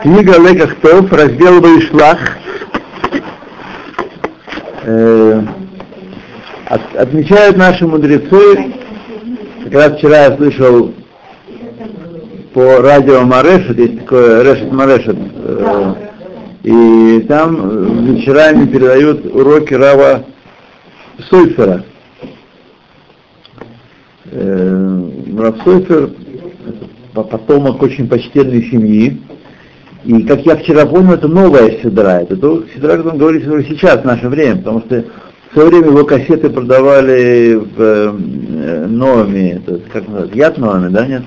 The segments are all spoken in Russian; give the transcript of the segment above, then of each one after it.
Книга Лекахтов, раздел Вайшлах. Э, от, отмечают наши мудрецы, как раз вчера я слышал по радио Марешет, есть такое Решет Марешет, э, и там вечерами передают уроки Рава Сойфера. Э, Рав Сойфер потомок очень почтенной семьи, и как я вчера понял, это новая седра. Это то седра, о котором говорится уже сейчас, в наше время, потому что в свое время его кассеты продавали в э, Номи, это, как называется, Яд Номи, да, нет?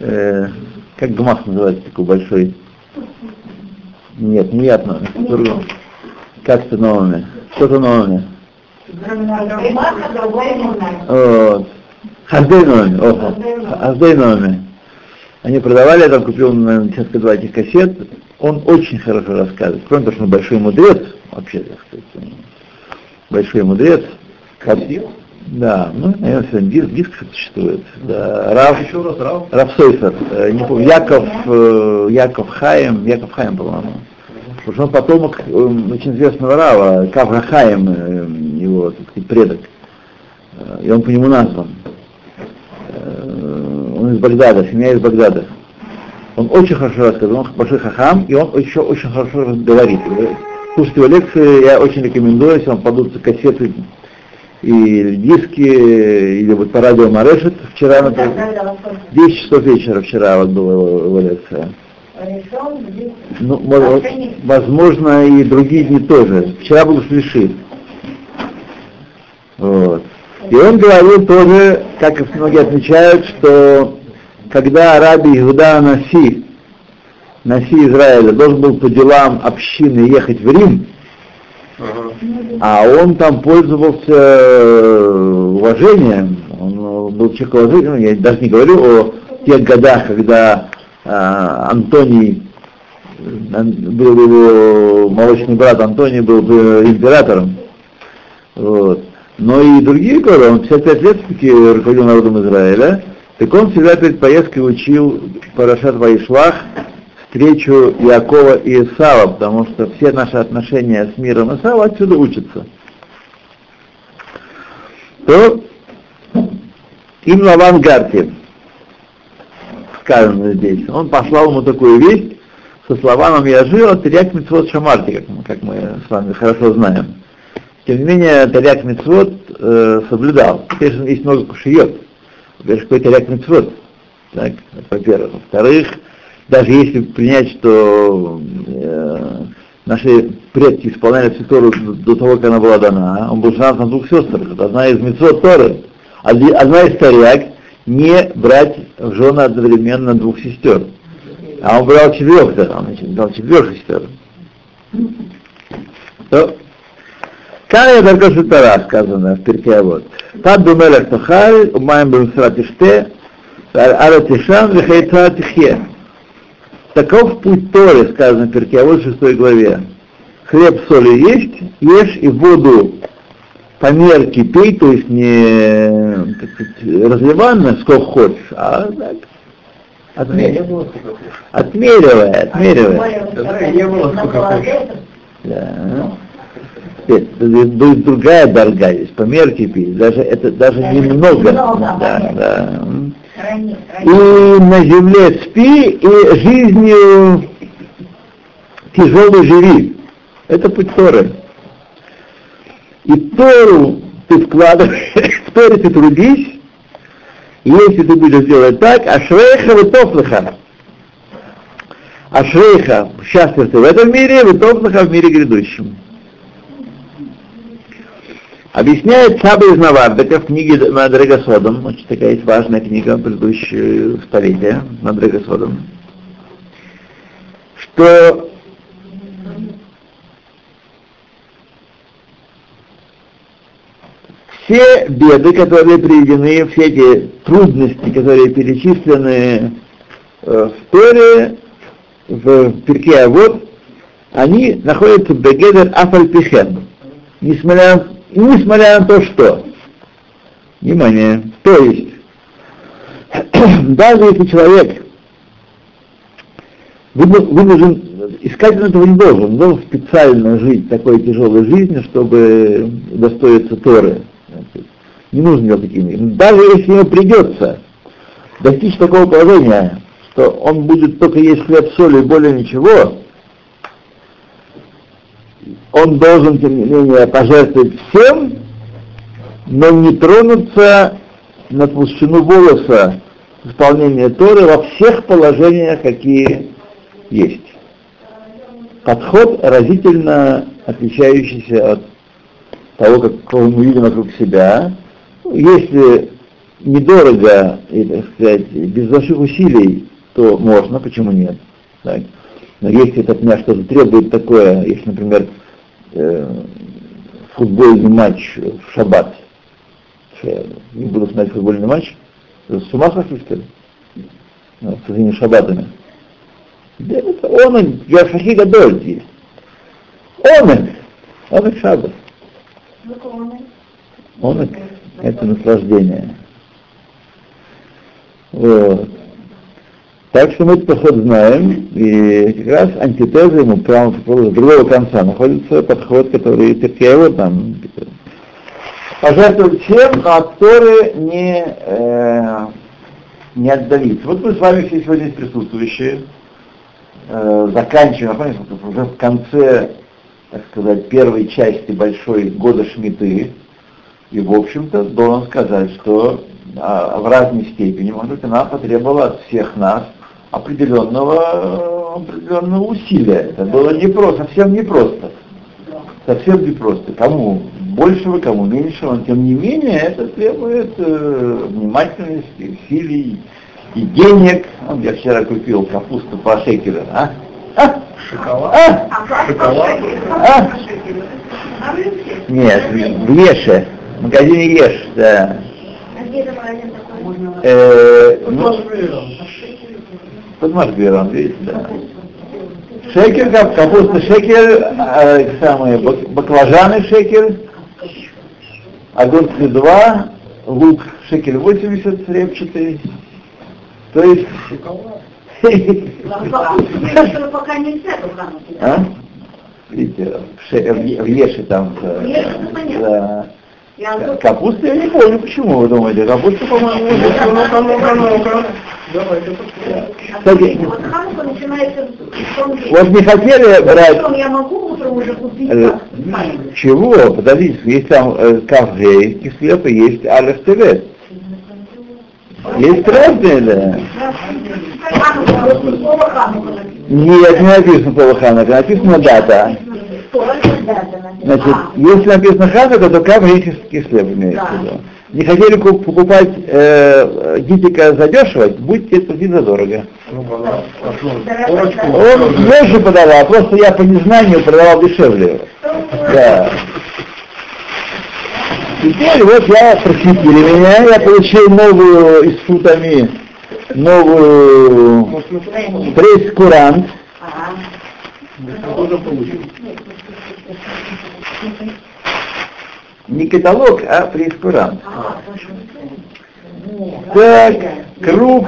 Э, как ГМАХ называется, такой большой? Нет, не Яд Номи, как это Номи? Что-то Номи. Вот. Хаздей Номи, о, Хаздей Номи. Они продавали, я там купил, наверное, несколько два этих кассет. Он очень хорошо рассказывает. Кроме того, что он большой мудрец, вообще, так сказать, большой мудрец. Как... Да, ну, наверное, сегодня диск, диск существует. Да, Рав, Еще раз, Рав? Рав Сойфер, э, не помню, Яков, э, Яков Хаем, Яков Хаем, по-моему. Потому что он потомок э, очень известного Рава, Кав Хаем, э, его, так сказать, предок. Э, и он по нему назван он из Багдада, семья из Багдада. Он очень хорошо рассказывает, он большой хахам, и он еще очень хорошо говорит. Слушать его лекции я очень рекомендую, если вам подутся кассеты и диски, или вот по радио Марешет. Вчера, например, 10 часов вечера вчера вот была его, его лекция. Ну, возможно, и другие дни тоже. Вчера был Шлишит. Вот. И он говорил тоже, как многие отмечают, что когда Раби Иуда Наси, Наси Израиля, должен был по делам общины ехать в Рим, а он там пользовался э, уважением, он был человек я даже не говорю о тех годах, когда а, Антоний, был его молочный брат Антоний был императором, вот но и другие годы, он 55 лет таки руководил народом Израиля, так он всегда перед поездкой учил Парашат Ваишлах встречу Иакова и Исава, потому что все наши отношения с миром Исава отсюда учатся. То им Лаван Гарти, сказано здесь, он послал ему такую весть со словами «Я жил, а теряк митцвот шамарти», как мы, как мы с вами хорошо знаем. Тем не менее, Таряк Мицвод э, соблюдал. Конечно, есть много кушиет. Во-первых, какой Таряк Мицвод? Так, во-первых. Во-вторых, даже если принять, что э, наши предки исполняли всю Тору до того, как она была дана, он был женат на двух сестрах. Одна из Мицвод Торы. Одна из Таряк не брать в жены одновременно двух сестер. А он брал четырех, да, он брал четырех сестер. Кая Дарга Шутара сказано в перке вот. Тад думелах тохаль, умаем бемсра тиште, ара тишам, вихайта тихе. Таков путь Торы, сказано в перке, вот в шестой главе. Хлеб соли есть, ешь и воду по мерке пей, то есть не так сказать, разливанно, сколько хочешь, а так, отмеривая, отмеривая, отмеривая. Да будет другая дорога есть, по мерке пить, даже это даже немного. Да, да. И на земле спи, и жизнью тяжелый живи. Это путь Торы. И Тору ты вкладываешь, в Торе ты трудись, если ты будешь делать так, а шрейха вы тофлыха. А шрейха счастлив ты в этом мире, вы тофлыха в мире грядущем. Объясняет Саба из Навардека в книге Мадрега Содом, очень такая есть важная книга предыдущего столетия, Мадрега Содом, что все беды, которые приведены, все эти трудности, которые перечислены э, в Торе, в Перке вот, они находятся в Бегедер Афальпихен. Несмотря и несмотря на то, что, внимание, то есть, даже если человек вынужден, искатель этого не должен, он должен специально жить такой тяжелой жизнью, чтобы достоиться Торы. Не нужно делать таким. Даже если ему придется достичь такого положения, что он будет только есть хлеб, соль и более ничего, он должен, тем не менее, пожертвовать всем, но не тронуться на толщину волоса исполнения Торы во всех положениях, какие есть. Подход разительно отличающийся от того, как мы видим вокруг себя. Если недорого и, так сказать, без больших усилий, то можно, почему нет? Так? Но если от меня что-то требует такое, если, например, э, футбольный матч в шаббат, я не буду смотреть футбольный матч, с ума сошли, что ли? Ну, с этими шаббатами. Он, Гершахи Гадоль есть. Он, он и шаббат. Он это наслаждение. Вот. Так что мы этот подход знаем, и как раз антитеза ему прямо с другого конца находится подход, который Теркеева там пожертвовать но от Торы не, э, не отдалиться. Вот мы с вами все сегодня здесь присутствующие, э, заканчиваем, находимся уже в конце, так сказать, первой части большой года Шмиты, и, в общем-то, должен сказать, что а, в разной степени, может быть, она потребовала от всех нас определенного, определенного усилия. Это было непросто, совсем непросто. Совсем непросто. Кому большего, кому меньшего, но тем не менее это требует э, внимательности, усилий и денег. Вот я вчера купил капусту по шекелю, а? А? Шоколад? А? Шоколад? А? Нет, в Еше, в магазине Еш, да. А где это магазин такой? Э, ну, под Машбером, видите, да. Шекель, как капуста шекель, э, самые баклажаны шекель, огурцы 2, лук шекель 80 репчатый. То есть... Пока нельзя А? Видите, в, ше, в, в Еше там... Да. Капуста я не помню, почему вы думаете. Капуста, по-моему, ну-ка, ну-ка, ну-ка. Кстати, вот не хотели брать... Я могу утром уже купить Э, Чего? Подождите, есть там э, кафе, кислеп и есть алеф ТВ. Есть разные, да. Нет, не написано слово Ханука, написано дата. Значит, если написано Ханука, то кафе есть кислеп имеется в виду. Не хотели куп- покупать э, гитика задешево, будете платить задорого. Он дешево подавал, просто я по незнанию продавал дешевле. Да. Теперь вот я просветили меня, я получил новую из футами, новую пресс-курант. Не каталог, а пресс-курант. Так, круг,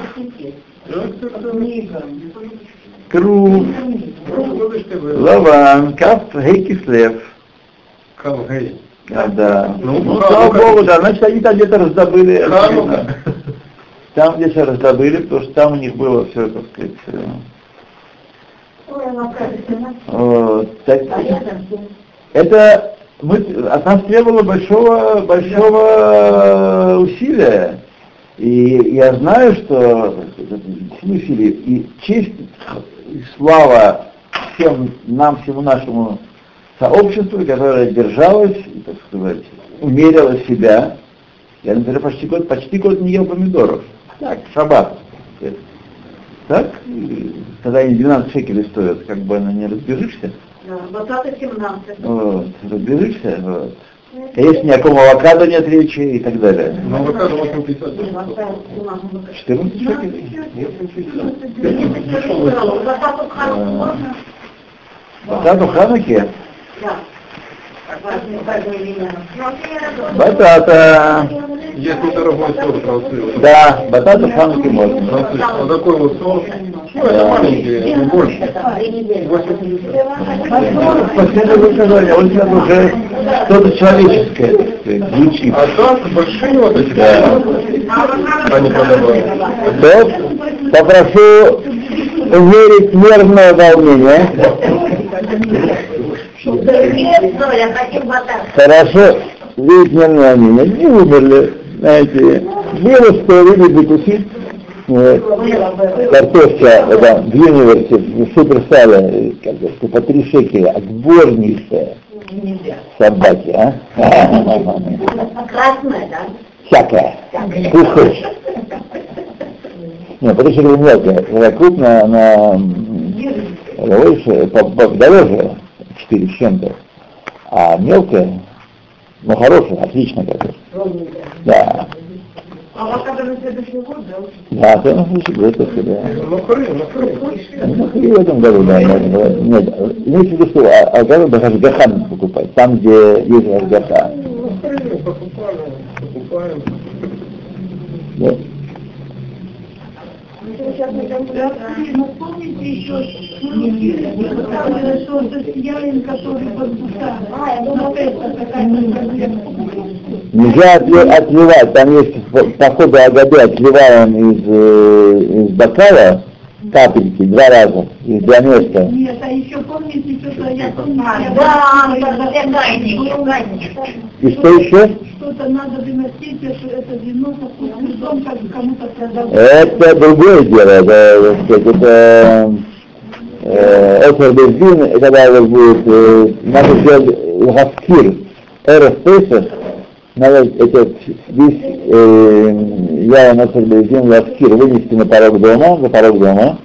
круг, лаван, каф, хейкислев. А, да. Ну, Ну, слава Богу, да, значит, они там где-то раздобыли. Там где-то раздобыли, потому что там у них было все, так сказать, э, так- это мы, от нас требовало большого, большого усилия. И я знаю, что усилия, и честь и слава всем нам, всему нашему сообществу, которое держалось, так сказать, умерило себя. Я, например, почти год, почти год не ел помидоров. Так, шаббат. Так, и когда они 12 шекелей стоят, как бы она не разбежишься. Бататы 17. Вот, разбежишься, вот. Конечно, ни о ком авокадо нет речи и так далее. Но авокадо 850. 14 шекелей? Батату Хануке? Батата. Есть недорогой сорт француз. Да, батату Хануке можно. Вот такой вот сорт. Ну, это маленькие, не больше. Последнее высказывание, он сейчас уже что-то человеческое, звучит. А так большие вот эти, Да. они продавали. То попрошу умерить нервное волнение. Хорошо, видите нервное волнение. Не умерли, знаете. Было, что люди закусить. Вот. Картошка, это в универсе, в суперсале, картошка по три шекеля, отборнейшая собаки, а? Красная, да? Всякая. Что хочешь. Нет, по три шекеля мелкая. Когда крупная, она больше, дороже, 4 с чем-то. А мелкая, ну хорошая, отличная картошка. Да. А вот когда на следующий год, да? Да, то на следующий год только, да. Ну, хрен, ну. Ну, и в этом году, да. Нет, имейте в виду, что а, а надо Хашгахан покупать, там, где есть Хашгаха. Ну, помните еще, что который А, я думала, это Нельзя отли- отливать, там есть по, ходу Агады отливаем из, э, из бокала капельки два раза, из два места. Нет, а еще помните, что-то я я да, да, да. И что еще? что-то надо выносить, это, это вино со вкусным дом, как кому-то продавать. Это другое дело, это, так это э, Офер Бездин, когда у вас будет, надо сделать Лхаскир, Эрес Песах, надо этот весь э, я на Бездин Лхаскир вынести на порог дома, за порог дома,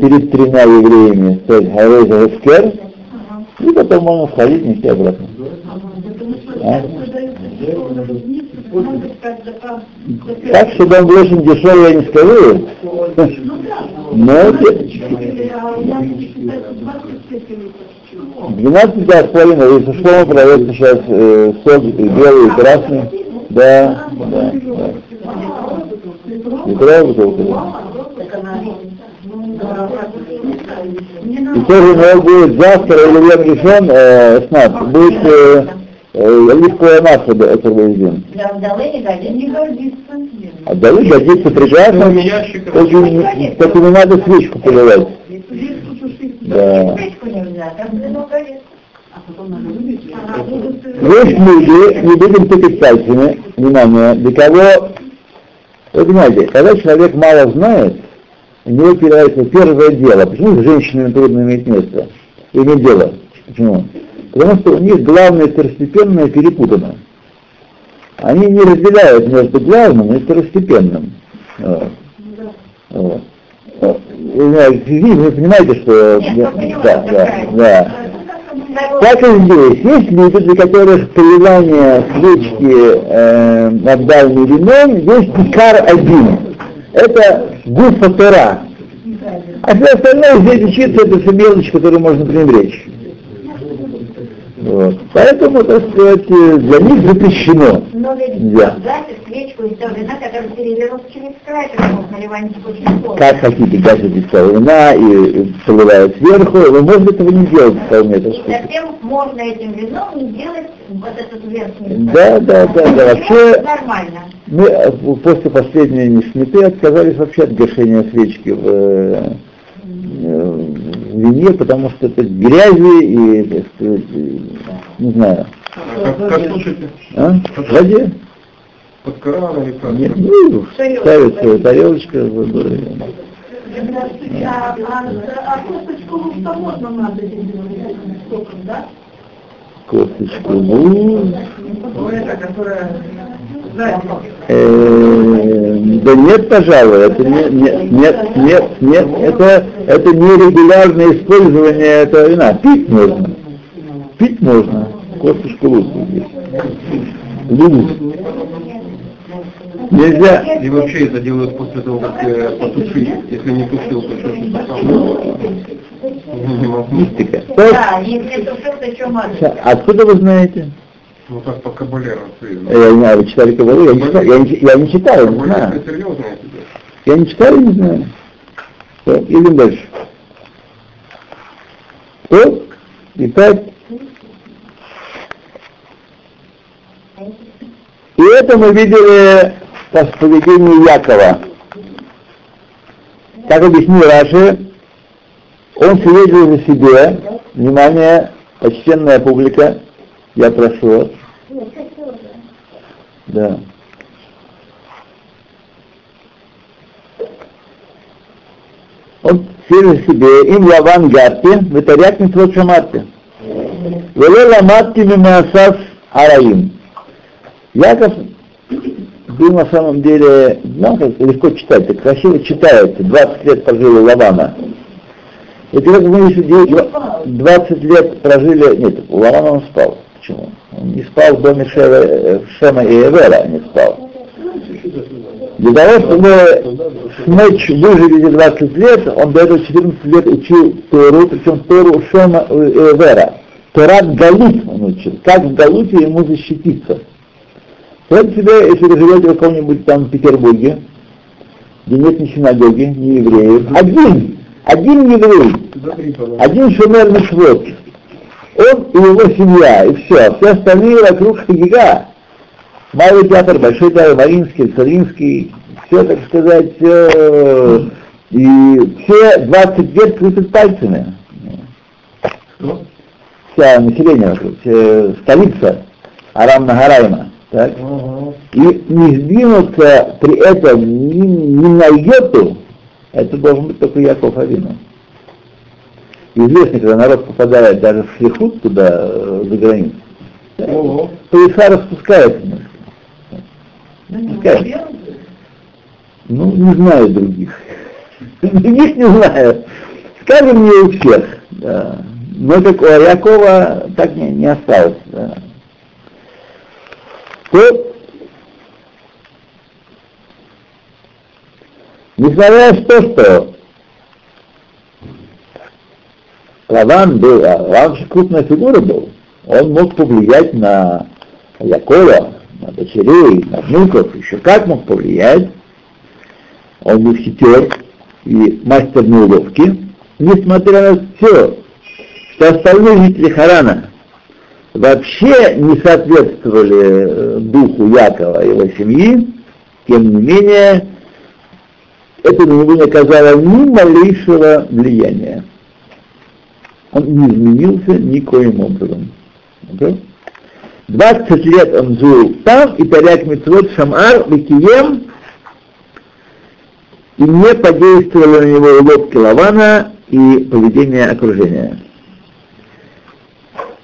перед тремя евреями, сказать Харей Захаскер, и потом можно сходить нести обратно. А? Так что дом очень дешевый, я не скажу, Ну но 12 да, с половиной, если что, продается сейчас э, сок и белый, и красный. Да, да, да. Литровая бутылка, да. И тоже у него будет завтра или в Йом решен, э, снат, будет э, э, оливковое масло бензин. Не годится. Не годится. А дали годится прекрасно, только только не надо свечку поливать. Да. Горит. Ага, будут, э, Есть люди, не будем тыкать пальцами, внимание, для кого, вы понимаете, когда человек мало знает, у него появляется первое дело. Почему с женщинами трудно иметь место? Иметь дело. Почему? Потому что у них главное и второстепенное перепутано. Они не разделяют между главным и второстепенным. Вот. Вот. Вот. Вы, понимаете, что... Да, да, да. Так и здесь. Есть люди, для которых поливание свечки э, над дальним вином есть икар один. Это гуфа Тора. А все остальное здесь учиться, это все мелочь, которую можно пренебречь. Вот. Поэтому, так сказать, э, для них запрещено. Но ведь Да. гасит свечку того вина, который перелилось через край, наливание сложно. Как хотите, гасите целого вина и, и поливают сверху, вы можете этого не делать вполне, так И можно этим вином не делать вот этот верхний Да, да, да, да. Вообще, Нормально. Мы э, после последней нишмиты отказались вообще от гашения свечки в, в вине, потому что это грязи и, так сказать, и, не знаю, Как, как слушайте? а? в воде. Под Коран или как? Нет, ну, ставится тарелочка, в воду. А, а, а косточку лука можно надо делать соком, да? косточку лук. Это, которая Э, Да нет, пожалуй, это не, не- нет, нет, нет, это, это не регулярное использование этого вина. Пить можно. Пить можно. Косточку лука здесь. Лук. Нельзя. И вообще это делают после того, как э, потушить. Если не тушил, то что же? Не могу. Мистика. Да, если тушил, то что можно? Откуда вы знаете? Ну так по кабале рассказывают. Я не знаю, вы читали Кабалу? Я не я не, я не читал, я не знаю. Я не читал, я не знаю. Все, идем дальше. То, итак, и это мы видели по поведению Якова. Как объяснил Раши, он свидетель за себе, внимание, почтенная публика, я прошу вас. Да. Он свидетель себе, им лаван гарти, вытаряк митвот шамарти. Веле ламатти мимасас араим. Яков был на самом деле, ну, как легко читать, так красиво читается, 20 лет прожил Лавана. И как мы еще 20 лет прожили, нет, Лавана он спал. Почему? Он не спал в доме Шева, Шема и Эвера, не спал. Для того, чтобы смочь выжить эти 20 лет, он до этого 14 лет учил Тору, причем Тору Шема и Эвера. Торат Галут он учил, как в Галуте ему защититься. Представьте себе, если вы живете в каком-нибудь там Петербурге, где нет ни синагоги, ни евреев, один, один еврей, один шумер Мишвот, он и его семья, и все, все остальные вокруг Хагига, Малый театр, Большой театр, Мариинский, Царинский, все, так сказать, все, и все 20 лет крутят пальцами. Вся население вокруг, вся столица Арам Нагарайма. Так? И не сдвинуться при этом ни, ни на йоту, это должен быть только Яков Авину. Известно, когда народ попадает даже в шлихут туда, э, за границу, то Иса распускается немножко. Спускается. Ну, не знаю других. Других не знаю. Скажем, не у всех. Да. Но как у Якова так не, не осталось. Да то, несмотря на то, что Лаван был, а Лаван же крупная фигура был, он мог повлиять на Якова, на дочерей, на внуков, еще как мог повлиять. Он был хитер и мастер на уловки, несмотря на все, что остальные жители Харана вообще не соответствовали э, духу Якова и его семьи, тем не менее, это на него не оказало ни малейшего влияния. Он не изменился никоим образом. Okay? 20 лет он жил там, и Таряк Митцвот Шамар Викием, и не подействовало на него уловки Лавана и поведение окружения.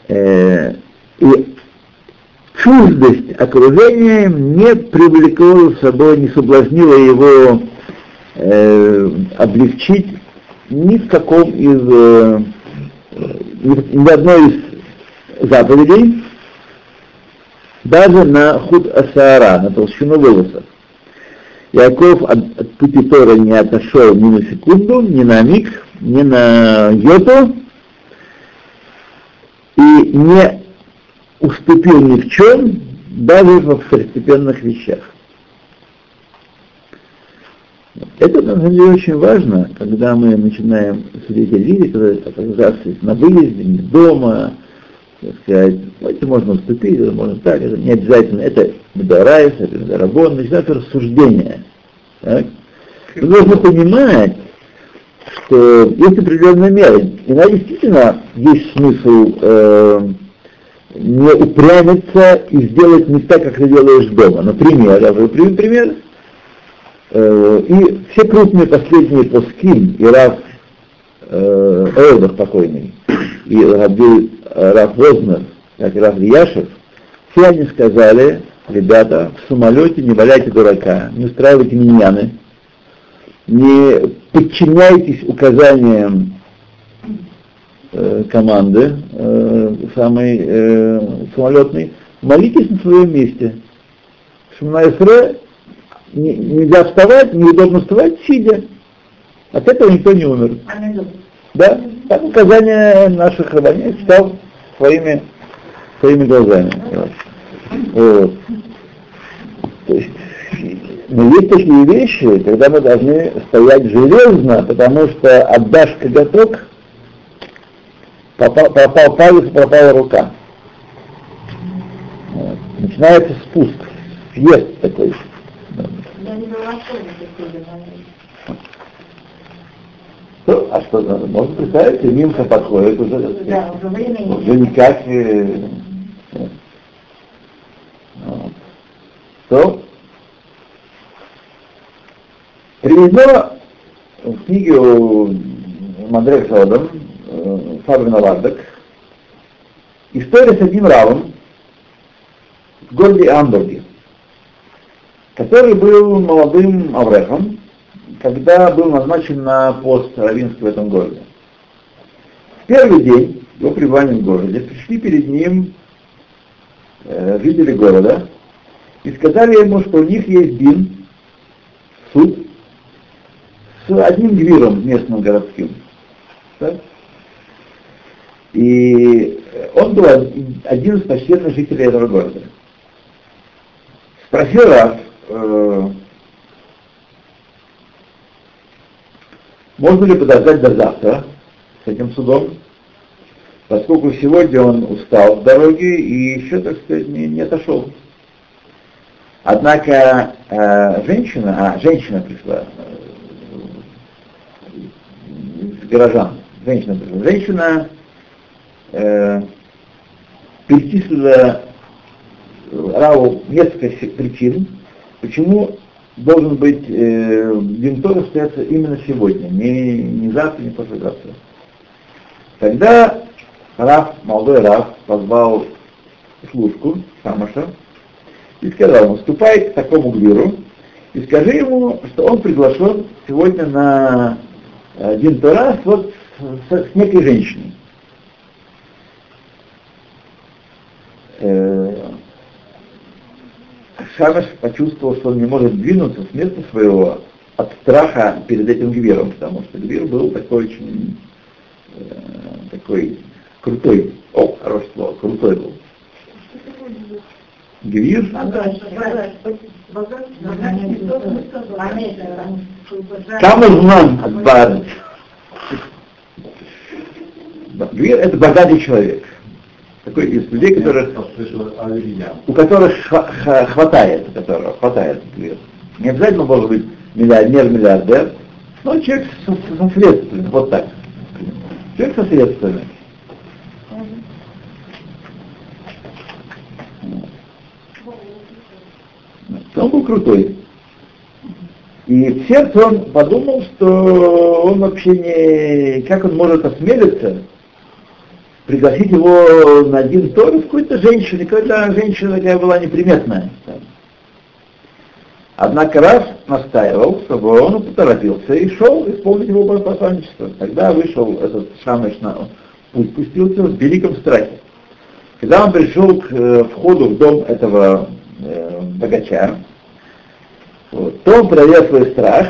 Э, и чуждость окружения не привлекла с собой, не соблазнила его э, облегчить ни в каком из, э, ни, одной из заповедей, даже на худ асара, на толщину волоса. Яков от, от пути Тора не отошел ни на секунду, ни на миг, ни на йоту, и не уступил ни в чем, даже в второстепенных вещах. Это на самом деле очень важно, когда мы начинаем судить о людях, когда оказаться на выезде, не дома, так сказать, это можно уступить, это можно так, это не обязательно, это מדאורייתא, это מדרבנן, начинается рассуждение. Так? Вы должны понимать, что есть определенная мера. Иногда действительно есть смысл э, не упрямиться и сделать не так, как ты делаешь дома. Например, я уже приму пример. Э, и все крупные последние плоским, и Раф э, Элдер покойный, и Рабдил Раф Вознер, как и Раф Яшев, все они сказали, ребята, в самолете не валяйте дурака, не устраивайте миньяны, не подчиняйтесь указаниям э, команды э, самой э, самолетной, молитесь на своем месте. Шмаэсре не, нельзя вставать, неудобно вставать, сидя. От этого никто не умер. Да, так указание наших рабаней читал своими, своими глазами. Вот. То есть, Но есть такие вещи, когда мы должны стоять железно, потому что отдашь коготок, попал, попал палец, пропала рука. Вот. Начинается спуск, съезд такой. Я не была такие Ну, а что, надо? можно представить, и Мимка подходит уже, Да, уже время уже никак э, э, вот. То приведено в книге у Мандрек Содом, э, Фабрина Лардак, история с одним равом в городе Амбурге, который был молодым аврехом, когда был назначен на пост равинский в этом городе. В первый день его пребывания в городе пришли перед ним э, жители города и сказали ему, что у них есть дин, суд, с одним гвиром местным городским. Так? И он был один из почтенных жителей этого города. Спросил раз, э, можно ли подождать до завтра с этим судом, поскольку сегодня он устал с дороги и еще, так сказать, не, не отошел. Однако э, женщина, а женщина пришла э, из горожан, женщина пришла, женщина э, перечислила Раву несколько причин, почему должен быть э, Динтор остается именно сегодня, не, не завтра, не послезавтра. Тогда Раф, молодой Раф, позвал служку Самаша и сказал ему, ступай к такому гвиру и скажи ему, что он приглашен сегодня на один Тора вот с, с некой женщиной. Шамеш почувствовал, что он не может двинуться с места своего от страха перед этим Гвиром, потому что Гвир был такой очень э, такой крутой. О, хорошее слово, крутой был. Гвир? Камазман от Бард. Гвир это богатый человек. Такой из людей, которых, у которых хватает, у которого хватает. Не обязательно может быть миллионер, миллиардер, но человек со, со средствами, вот так. Человек со средствами. Он был крутой. И в сердце он подумал, что он вообще не... Как он может осмелиться пригласить его на один тор какой-то женщине, какая-то женщина такая была неприметная. Однако раз настаивал, чтобы он поторопился и шел исполнить его посланничество. Тогда вышел этот Шамыш на путь, пустился в великом страхе. Когда он пришел к э, входу в дом этого э, богача, вот, то он проявил свой страх,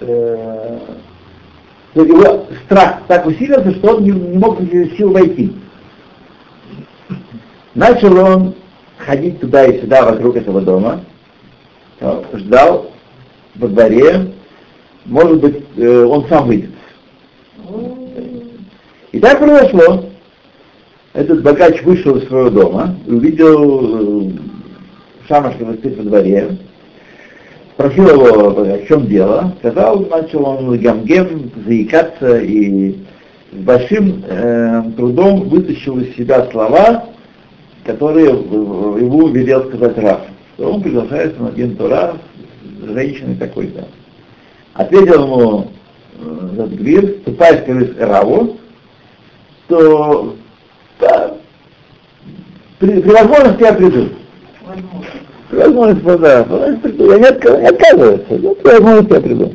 э, его страх так усилился, что он не, мог сил войти. Начал он ходить туда и сюда вокруг этого дома, ждал во дворе, может быть, э, он сам выйдет. И так произошло. Этот богач вышел из своего дома, увидел э, Шамаш, который стоит во дворе, спросил его, в чем дело, сказал, начал он гамгем, заикаться и с большим э, трудом вытащил из себя слова, которые его велел сказать что он приглашается на один Тора с женщиной такой-то. Ответил ему э, этот Гвир, ступай, скажи Раву, что да, при, при возможности я приду. При возможности, да, приду. Я не, отк... не отказываюсь, но при возможности я приду.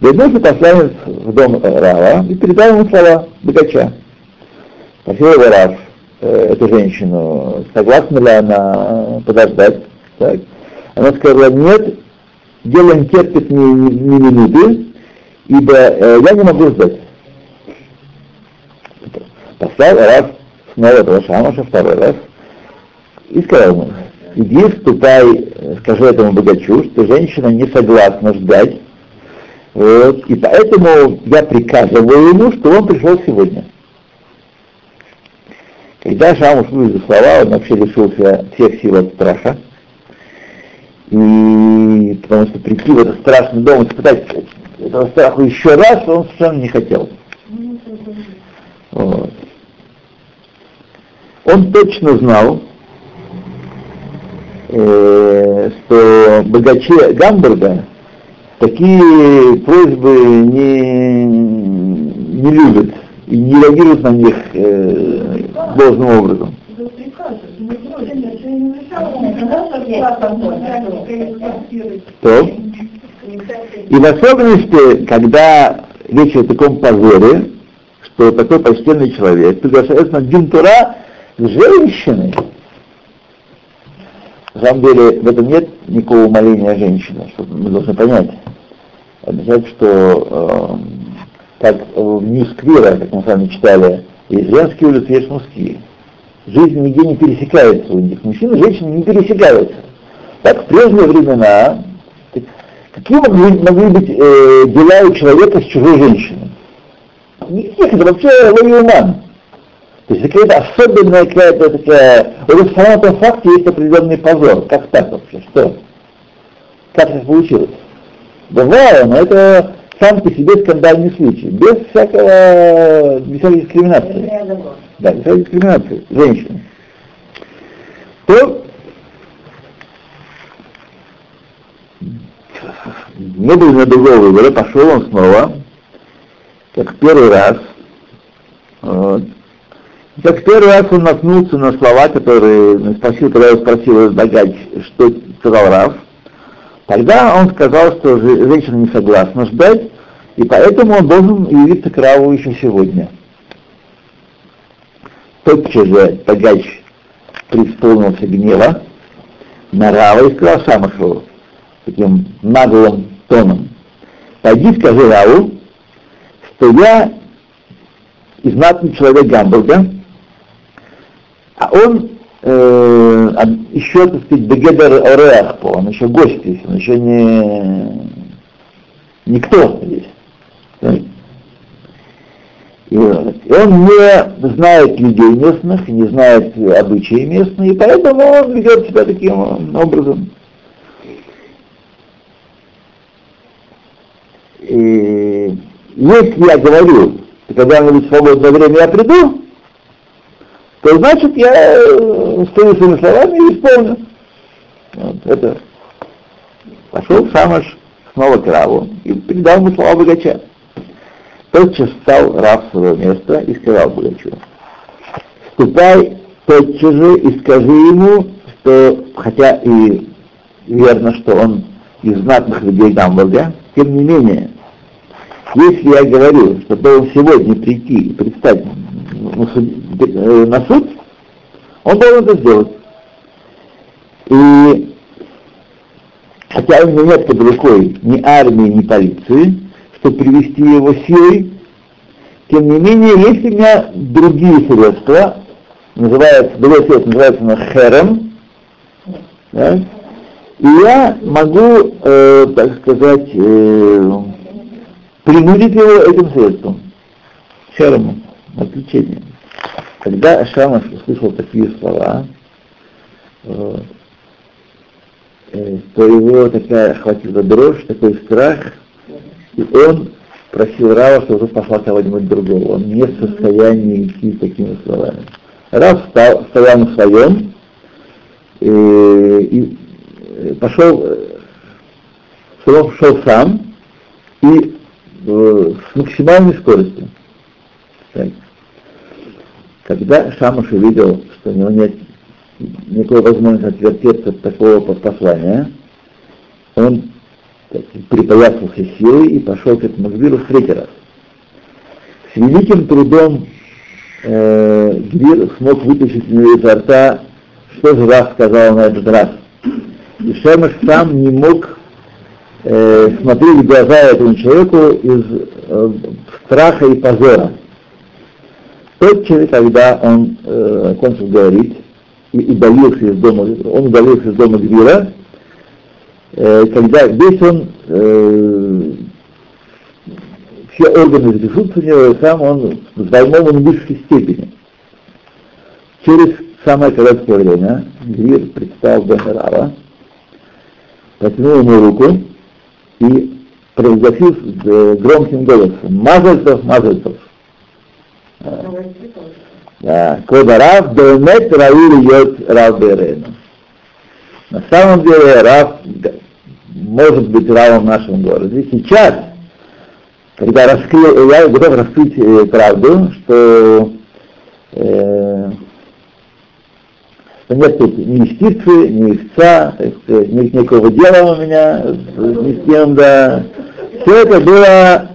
Вернулся посланец в дом Рава и передал ему слова богача. Спросил его Рав, э, эту женщину, согласна ли она подождать. Так. Она сказала, нет, дело не терпит ни, ни, ни минуты, ибо э, я не могу ждать. Послал раз снова этого Шамаша, второй раз, и сказал ему, иди, ступай, скажи этому богачу, что женщина не согласна ждать, вот, и поэтому я приказываю ему, что он пришел сегодня. Когда Шамуш вывел слова, он вообще лишился всех сил от страха. И потому что прийти в этот страшный дом, испытать этого страха еще раз, он совершенно не хотел. Вот. Он точно знал, э, что богачи Гамбурга такие просьбы не, не любят и не реагируют на них э, должным образом. То. И в особенности, когда речь о таком позоре, что такой почтенный человек приглашается на Дюнтура с женщиной, на самом деле в этом нет никакого умоления женщины, что мы должны понять. Означает, что э, как в Ньюсквира, как мы с вами читали, есть женские улицы, есть мужские. Жизнь нигде не пересекается у них. Мужчины и женщины не пересекаются. Так в прежние времена, какие могли, могли быть э, дела у человека с чужой женщиной? Никаких, это вообще лови то есть какая-то особенная какая-то такая... Вот в самом этом факте есть определенный позор. Как так вообще? Что? Как это получилось? Бывало, но это сам по себе скандальный случай. Без всякого, без всякой дискриминации. Да, без всякой дискриминации. Женщины. То не было на другого выбора, пошел он снова, как первый раз, вот, так первый раз он наткнулся на слова, которые спросил, когда я спросил богач, что сказал Раф. Тогда он сказал, что женщина не согласна ждать, и поэтому он должен явиться к Раву еще сегодня. Тотчас же богач преисполнился гнева на Рава и сказал Шамашеву таким наглым тоном, пойди скажи Раву, что я и знатный человек Гамбурга, а он э, еще, так сказать, бегедер ореахпо, он еще гость здесь, он еще не никто здесь. И он не знает людей местных, не знает обычаи местные, и поэтому он ведет себя таким образом. И если я говорю, когда-нибудь в свободное время я приду, то значит я э, стою своими словами и исполню. Вот, это. Пошел Шамаш снова к Раву и передал ему слова богача. Тотчас встал Рав своего места и сказал богачу, ступай тотчас же и скажи ему, что, хотя и верно, что он из знатных людей Гамбурга, тем не менее, если я говорю, что должен сегодня прийти и предстать на суд, он должен это сделать. И хотя у него нет под рукой ни армии, ни полиции, чтобы привести его силой, тем не менее, есть у меня другие средства, называется, другое средство называется на херем, да, и я могу, э, так сказать, э, принудить его этим средством, херемом отвлечением. Когда Ашамаш услышал такие слова, э, то его такая охватила дрожь, такой страх, и он просил Рава, чтобы тот послал кого-нибудь другого. Он не в состоянии идти такими словами. Рав стал, стоял на своем и, и э, пошел, э, шел сам и э, с максимальной скоростью. Когда Шамуш увидел, что у него нет никакой возможности отвертеться от такого послания, он так, припоясался силой и пошел к этому Гвиру в третий раз. С великим трудом э, Гвир смог вытащить у него изо рта, что же раз сказал на этот раз. И Шамуш сам не мог э, смотреть в глаза этому человеку из э, страха и позора. Тотчас, когда он э, кончил говорить, и удалился из дома, он удалился из дома Гвира, э, когда весь он, э, все органы трясутся у него, и сам он взволнован в высшей степени. Через самое короткое время Гвир предстал до Рава, протянул ему руку и провозгласил громким голосом «Мазальцев, Мазальцев!» Кода Рав Беумет Раил Йот Рав Берену. На самом деле Рав может быть Равом в нашем городе. Сейчас, когда раскрыл, я готов раскрыть э, правду, что, э, что нет тут ни юстиции, ни истца, э, нет никакого дела у меня ни с кем, да. Все это было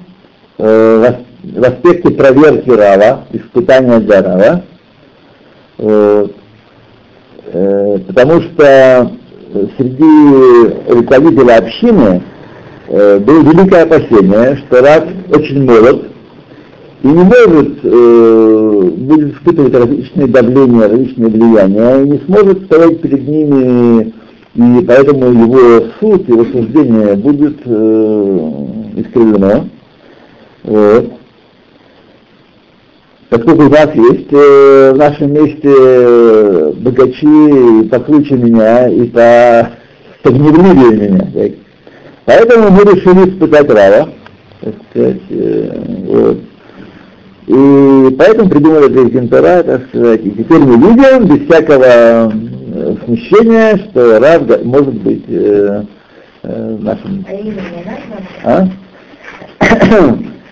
э, в аспекте проверки Рава, испытания для Рава, вот, э, потому что среди руководителей общины э, было великое опасение, что Рав очень молод и не может, э, будет испытывать различные давления, различные влияния, и не сможет стоять перед ними, и поэтому его суд, его суждение будет э, искривлено. Вот поскольку у нас есть э, в нашем месте э, богачи покруче меня и по погневливее меня. Так. Поэтому мы решили испытать Рава. Так сказать, э, вот. И поэтому придумали этот Гентара, так сказать. И теперь мы видим без всякого э, смущения, что Рав может быть э, э, нашим... А?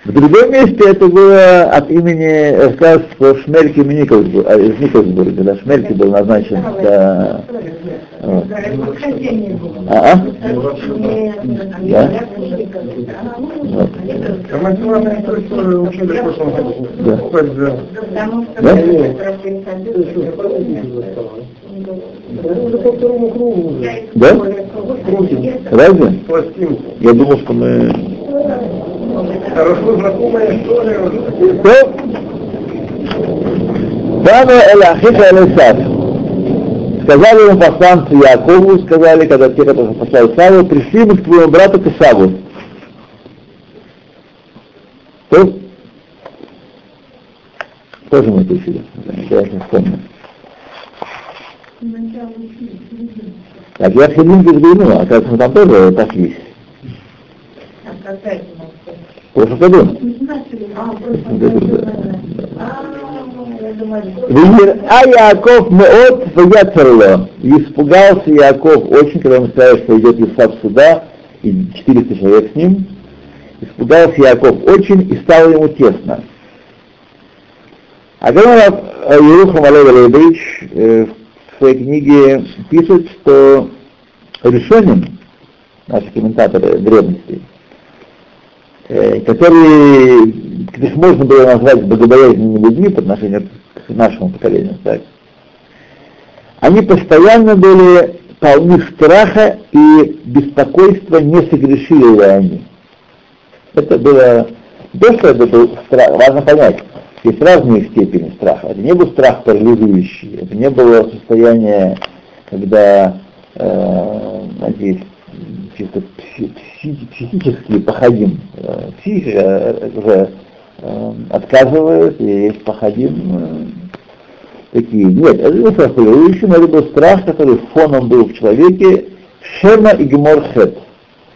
В другом месте это было от имени рассказ по Шмельке Николсбурга, а, из Николсбурга, да, Шмельке был назначен, да. Вот. А, а? Да? Вот. Да. Да? Да? Разве? Я думал, что мы Хорошо знакомая история. Ну, Дано Сказали ему посланцы Якову, сказали, когда те, которые послал Саву, пришли мы к твоему брату к Исаву. То, тоже мы пришли. Я не помню. Так, я с Хелинге взглянул, а как мы там тоже пошли. А какая в прошлом году. А Яков Меот Ваяцерло. Испугался Яков очень, когда он сказал, что идет Исав сюда, и 400 человек с ним. Испугался Яков очень и стало ему тесно. А когда Ерухам Алевич в своей книге пишет, что решением, наши комментаторы древности, Э, которые, их можно было назвать богобоязненными людьми по отношению к нашему поколению, так, они постоянно были полны страха и беспокойства, не согрешили ли они. Это было, то, что это был страх, важно понять, есть разные степени страха. Это не был страх парализующий, это не было состояние, когда, э, надеюсь, чисто психически походим. Э, психика э, уже э, отказывает, и есть походим такие. Нет, это не страх поверующим, это был страх, который фоном был в человеке, шема и гемор хет.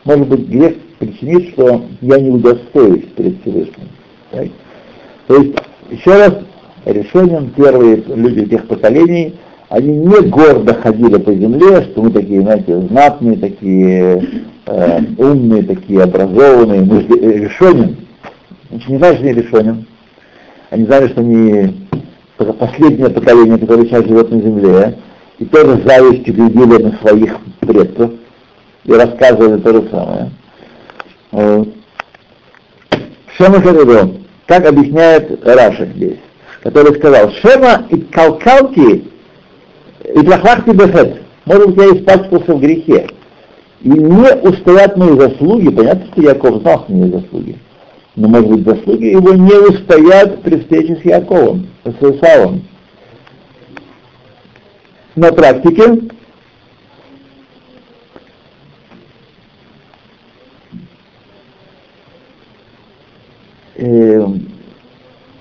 Может быть, грех причинит, что я не удостоюсь перед Всевышним. Так? То есть, еще раз, решением первые люди тех поколений – они не гордо ходили по земле, что мы такие, знаете, знатные, такие э, умные, такие образованные, мы решеним. Значит, не знали, что они решеним. Они знали, что они последнее поколение, которое сейчас живет на земле, и тоже завистью глядели на своих предков и рассказывали то же самое. Вот. Шема Хададо, как объясняет Раша здесь, который сказал, Шема и Калкалки и плохахти бехет. Может быть, я испачкался в грехе. И не устоят мои заслуги, понятно, что Яков знал мои заслуги. Но, может быть, заслуги его не устоят при встрече с Яковом, с Исавом. на практике э,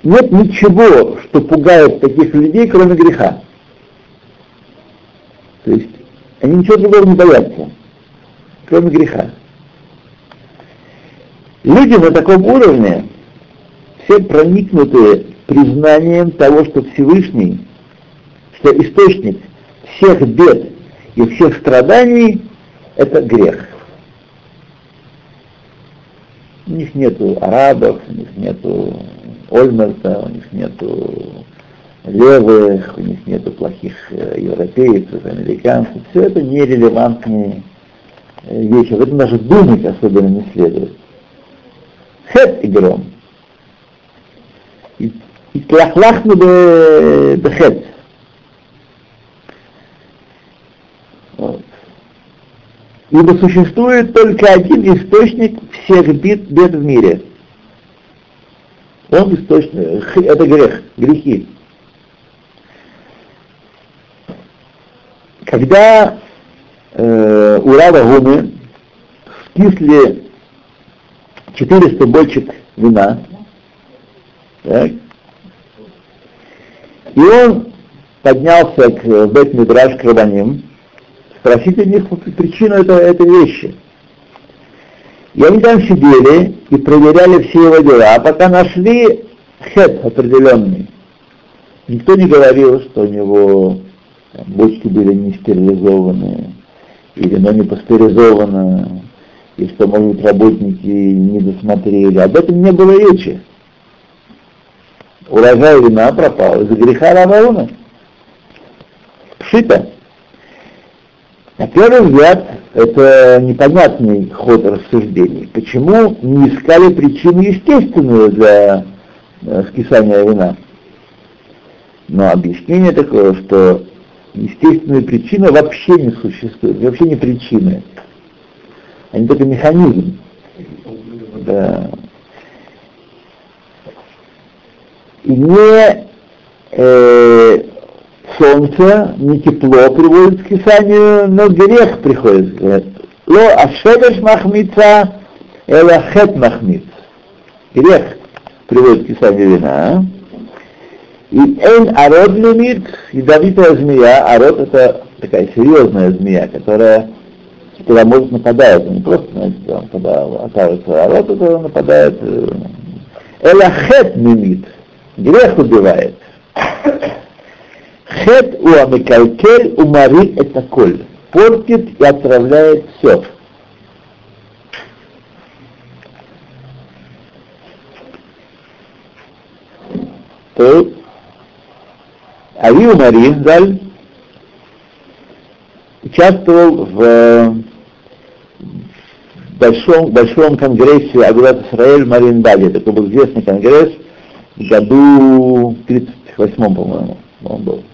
нет ничего, что пугает таких людей, кроме греха. То есть они ничего другого не боятся, кроме греха. Люди на таком уровне все проникнуты признанием того, что Всевышний, что источник всех бед и всех страданий – это грех. У них нету арабов, у них нету Ольмерта, у них нету левых, у них нету плохих э, европейцев, американцев. Все это нерелевантные э, вещи. В этом даже думать особенно не следует. Хет и гром. И тляхлахну бехет. Э, вот. Ибо существует только один источник всех бед, бед в мире. Он источник, это грех, грехи. Когда э, у Рава Гумы вкисли 400 бочек вина, так, и он поднялся к Бет Мидраш к Рабаним, спросить у них причину этого, этой вещи. И они там сидели и проверяли все его дела, а пока нашли хет определенный. Никто не говорил, что у него бочки были не стерилизованы, или вино не пастеризовано, и что, может быть, работники не досмотрели. Об этом не было речи. Урожай вина пропал из-за греха Равауна. Пшита. На первый взгляд, это непонятный ход рассуждений. Почему не искали причину естественную для э, скисания вина? Но объяснение такое, что естественная причина вообще не существует, вообще не причины. Они только механизм. Да. И не э, солнце, не тепло приводит к кисанию, но грех приходит. Ло ашедеш махмица, эла хет махмиц. Грех приводит к кисанию вина. И эйн арод лимит, ядовитая змея, арод это такая серьезная змея, которая когда может нападает, не просто, знаете, там, когда оказывается арод, это нападает. Эла хет мимит, грех убивает. Хет у амикалькель умари это коль. Портит и отравляет все. То Ави Умари Заль участвовал в большом, большом конгрессе Агулат Исраэль в Маринбаде. Такой был известный конгресс в году 38 по-моему, он был.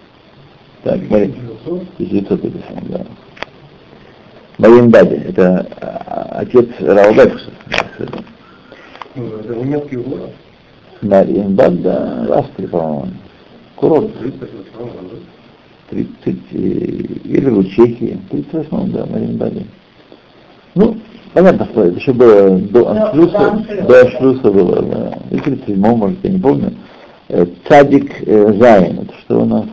Так, Марин, 1957, да. Маринбаде, это а, отец Раубекса. Ну, это немецкий город. Маринбад, да, в Австрии, по-моему. Курорт. 30, или в Чехии, в 38 да, Маринбаде. Ну, понятно, что это еще было до Аншлюса, до Аншлюса было, да, и в 37 может, я не помню. Э, Цадик э, Зайн, это что у нас?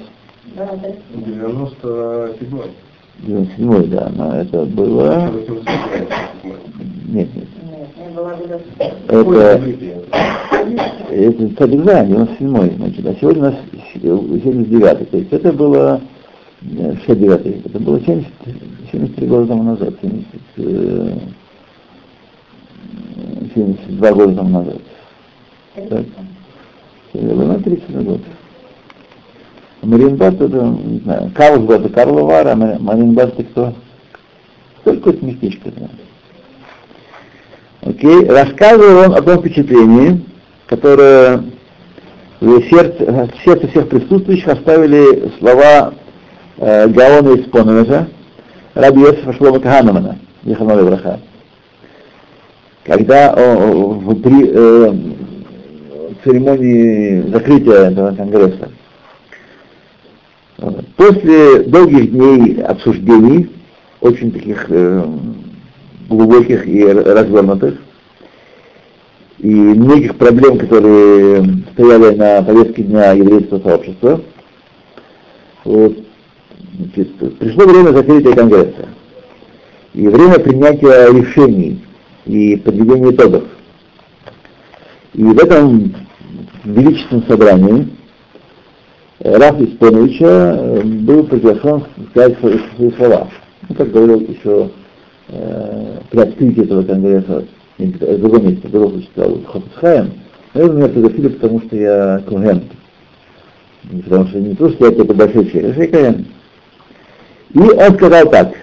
97-й. 97 да, но это было... Нет, нет. Это, это Цадик Зайн, 97 значит, а сегодня у нас 79 то есть это было 69 это было 70, 73 года тому назад, 70, 72 года тому назад. Так. Было 30 год. Мариенбад это, не знаю, Карлсбад это Карловар, а Мариенбад это кто? Только это местечко, да. Окей, рассказывал он о том впечатлении, которое в сердце, в сердце всех присутствующих оставили слова э, Гаона из Поневежа, Раби Йосифа Шлома Каханамана, Ехановой Браха. Когда о, в, при э, церемонии закрытия этого конгресса После долгих дней обсуждений, очень таких э, глубоких и развернутых, и многих проблем, которые стояли на повестке дня еврейского сообщества, вот, значит, пришло время закрытия Конгресса и время принятия решений и подведения итогов. И в этом величественном собрании Раф Испоновича э, был приглашен сказать свои, свои слова. Ну, как говорил еще э, при открытии этого конгресса в другом месте, в другом случае сказал Хофицхайм, наверное, меня пригласили, потому что я Коген. Потому что не то, что я только большой человек, я Коген. И он сказал так,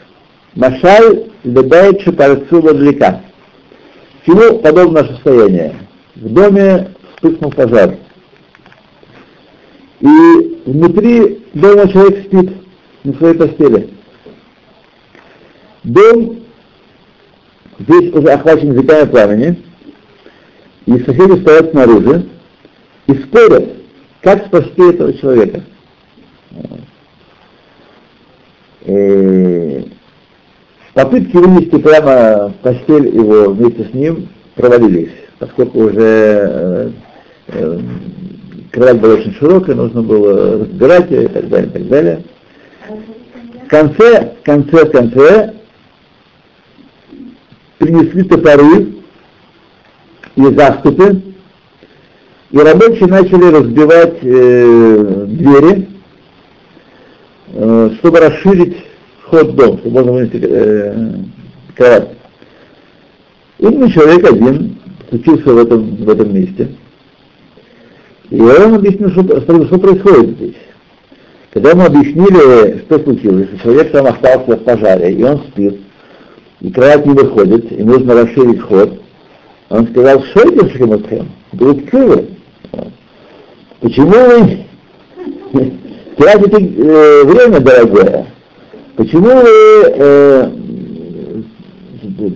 Машаль ледает шипарцу вадлика. Чему подобно наше состояние? В доме вспыхнул пожар. И внутри дома человек спит на своей постели. Дом здесь уже охвачен языками пламени, и соседи стоят снаружи и спорят, как спасти этого человека. И попытки вынести прямо постель его вместе с ним провалились, поскольку уже э, э, кровать была очень широкая, нужно было разбирать ее и так далее, и так далее. В конце, в конце, в конце принесли топоры и заступы, и рабочие начали разбивать э, двери, э, чтобы расширить вход дом, чтобы можно вынести э, кровать. Умный человек один случился в этом, в этом месте. И он объяснил, что, что происходит здесь. Когда мы объяснили, что случилось, что человек там остался в пожаре, и он спит, и кровать не выходит, и нужно расширить ход, он сказал, что это шхемотхем? Дурцевы. Почему вы тратите э, время дорогое? Почему вы, э,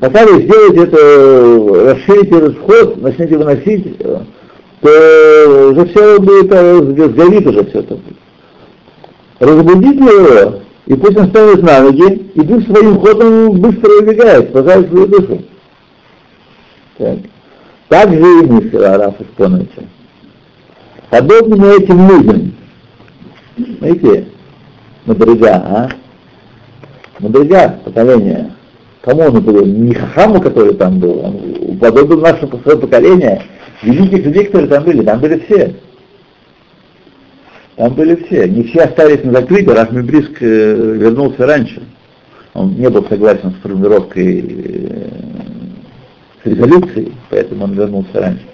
пока вы сделаете это, расширите этот вход, начнете выносить, то уже все будет, э, сгорит уже все это. Разбудите его, и пусть он ставит на ноги, и дух своим ходом быстро убегает, спасает свою душу. Так. Так же и мы, Раф Испоновича. Подобными этим людям. Смотрите, Мадрига, а? Мадрига, поколение. Кому он был? Не Хахаму, который там был, он подобен нашему поколения, великих людей, которые там были, там были все. Там были все. Не все остались на закрытии, Рахмибриск э, вернулся раньше. Он не был согласен с формулировкой э, с резолюцией, поэтому он вернулся раньше.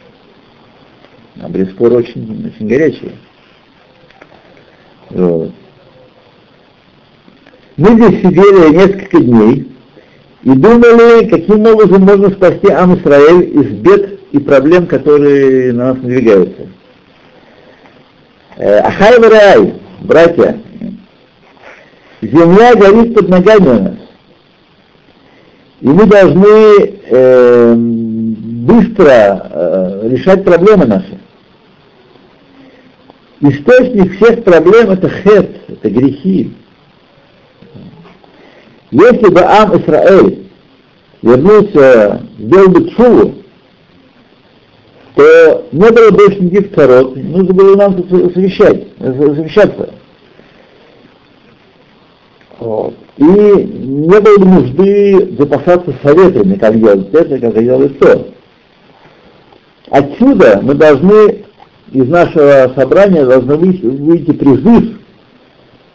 А были споры очень, очень горячие. Вот. Мы здесь сидели несколько дней и думали, каким образом можно спасти Ам из бед и проблем, которые на нас надвигаются. Э, Ахай Варай, братья, земля горит под ногами у нас. И мы должны э, быстро э, решать проблемы наши. Источник всех проблем это хет, это грехи. Если бы Ам Исраэль вернулся, сделал бы чулу, то не было больше никаких царот, нужно было нам совещать, совещаться. Вот. И не было бы нужды запасаться советами, как делать это, как делать то. Отсюда мы должны из нашего собрания должны выйти, призыв,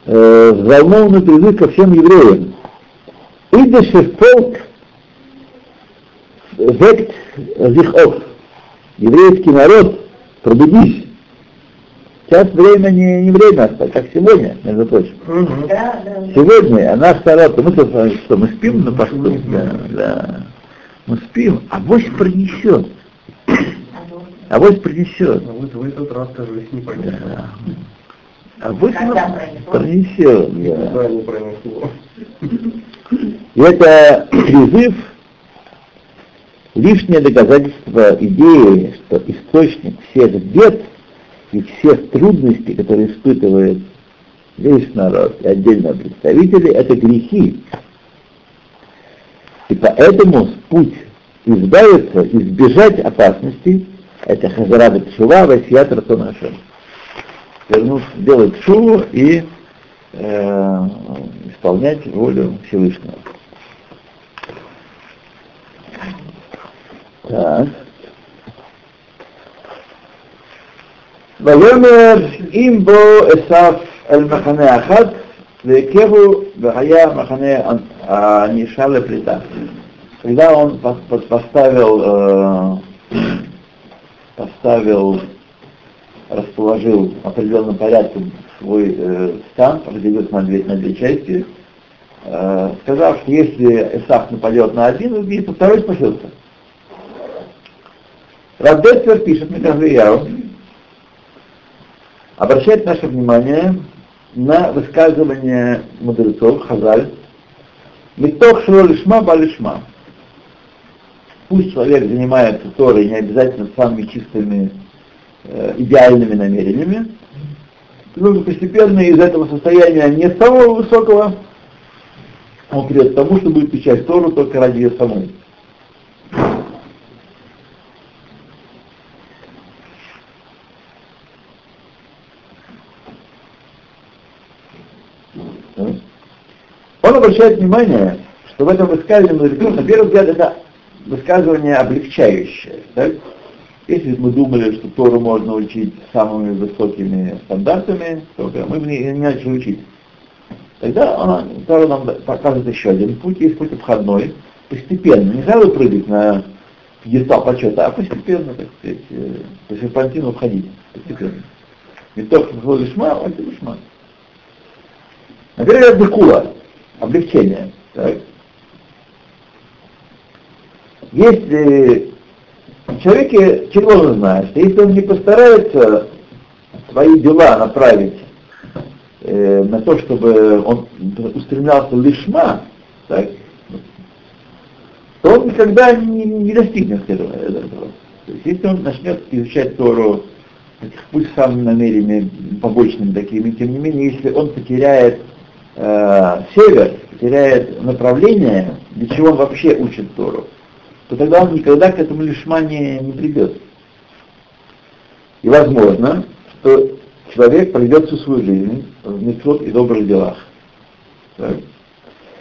э, призыв ко всем евреям. Идеше фолк вект зихов еврейский народ, пробудись. Сейчас время не, не время, а как сегодня, между прочим. Угу. Да, да, сегодня, а наш народ, мы что, что мы спим на посту? Да, да. Мы спим, а вось принесет. А вось принесет. А вот в этот раз, кажется, не понесет. Да. А вось пронесет. Да. не пронесло. И это призыв лишнее доказательство идеи, что источник всех бед и всех трудностей, которые испытывает весь народ и отдельно представители, это грехи. И поэтому путь избавиться, избежать опасностей, это хазарада тшува, васият ратонашем. Вернуться, делать шуву и э, исполнять волю Всевышнего. Так. ויאמר אם בו אסף אל מחנה אחד והקבו והיה מחנה הענישה לפליטה. Когда он поставил, поставил, расположил определенным порядком свой э, стан, разделился на две, на две части, э, сказав, что если Исаак нападет на один, убийца, второй спасется. Равдецвер пишет Микахлияу, обращает наше внимание на высказывание мудрецов, Хазаль, Митох шло лишма балишма. Пусть человек занимается Торой не обязательно самыми чистыми, э, идеальными намерениями, но постепенно из этого состояния не самого высокого он придет к тому, что будет изучать Тору только ради ее самой. Он обращает внимание, что в этом высказывании на первый взгляд, это высказывание облегчающее. Да? Если мы думали, что Тору можно учить самыми высокими стандартами, то мы бы не, начали учить. Тогда она, Тора нам показывает еще один путь, есть путь обходной, постепенно, не сразу прыгать на пьедестал почета, а постепенно, так сказать, э, по серпантину входить, постепенно. Только лишма, а лишма. Например, Декула облегчение. Так? Если чего он знает, что если он не постарается свои дела направить э, на то, чтобы он устремлялся лишма, так, то он никогда не, не достигнет этого. этого. То есть, если он начнет изучать Тору, пусть самыми намерениями побочными такими, тем не менее, если он потеряет э, север теряет направление, для чего он вообще учит Тору, то тогда он никогда к этому лишма не, придет. И возможно, что человек пройдет всю свою жизнь в митцвот и добрых делах. Так?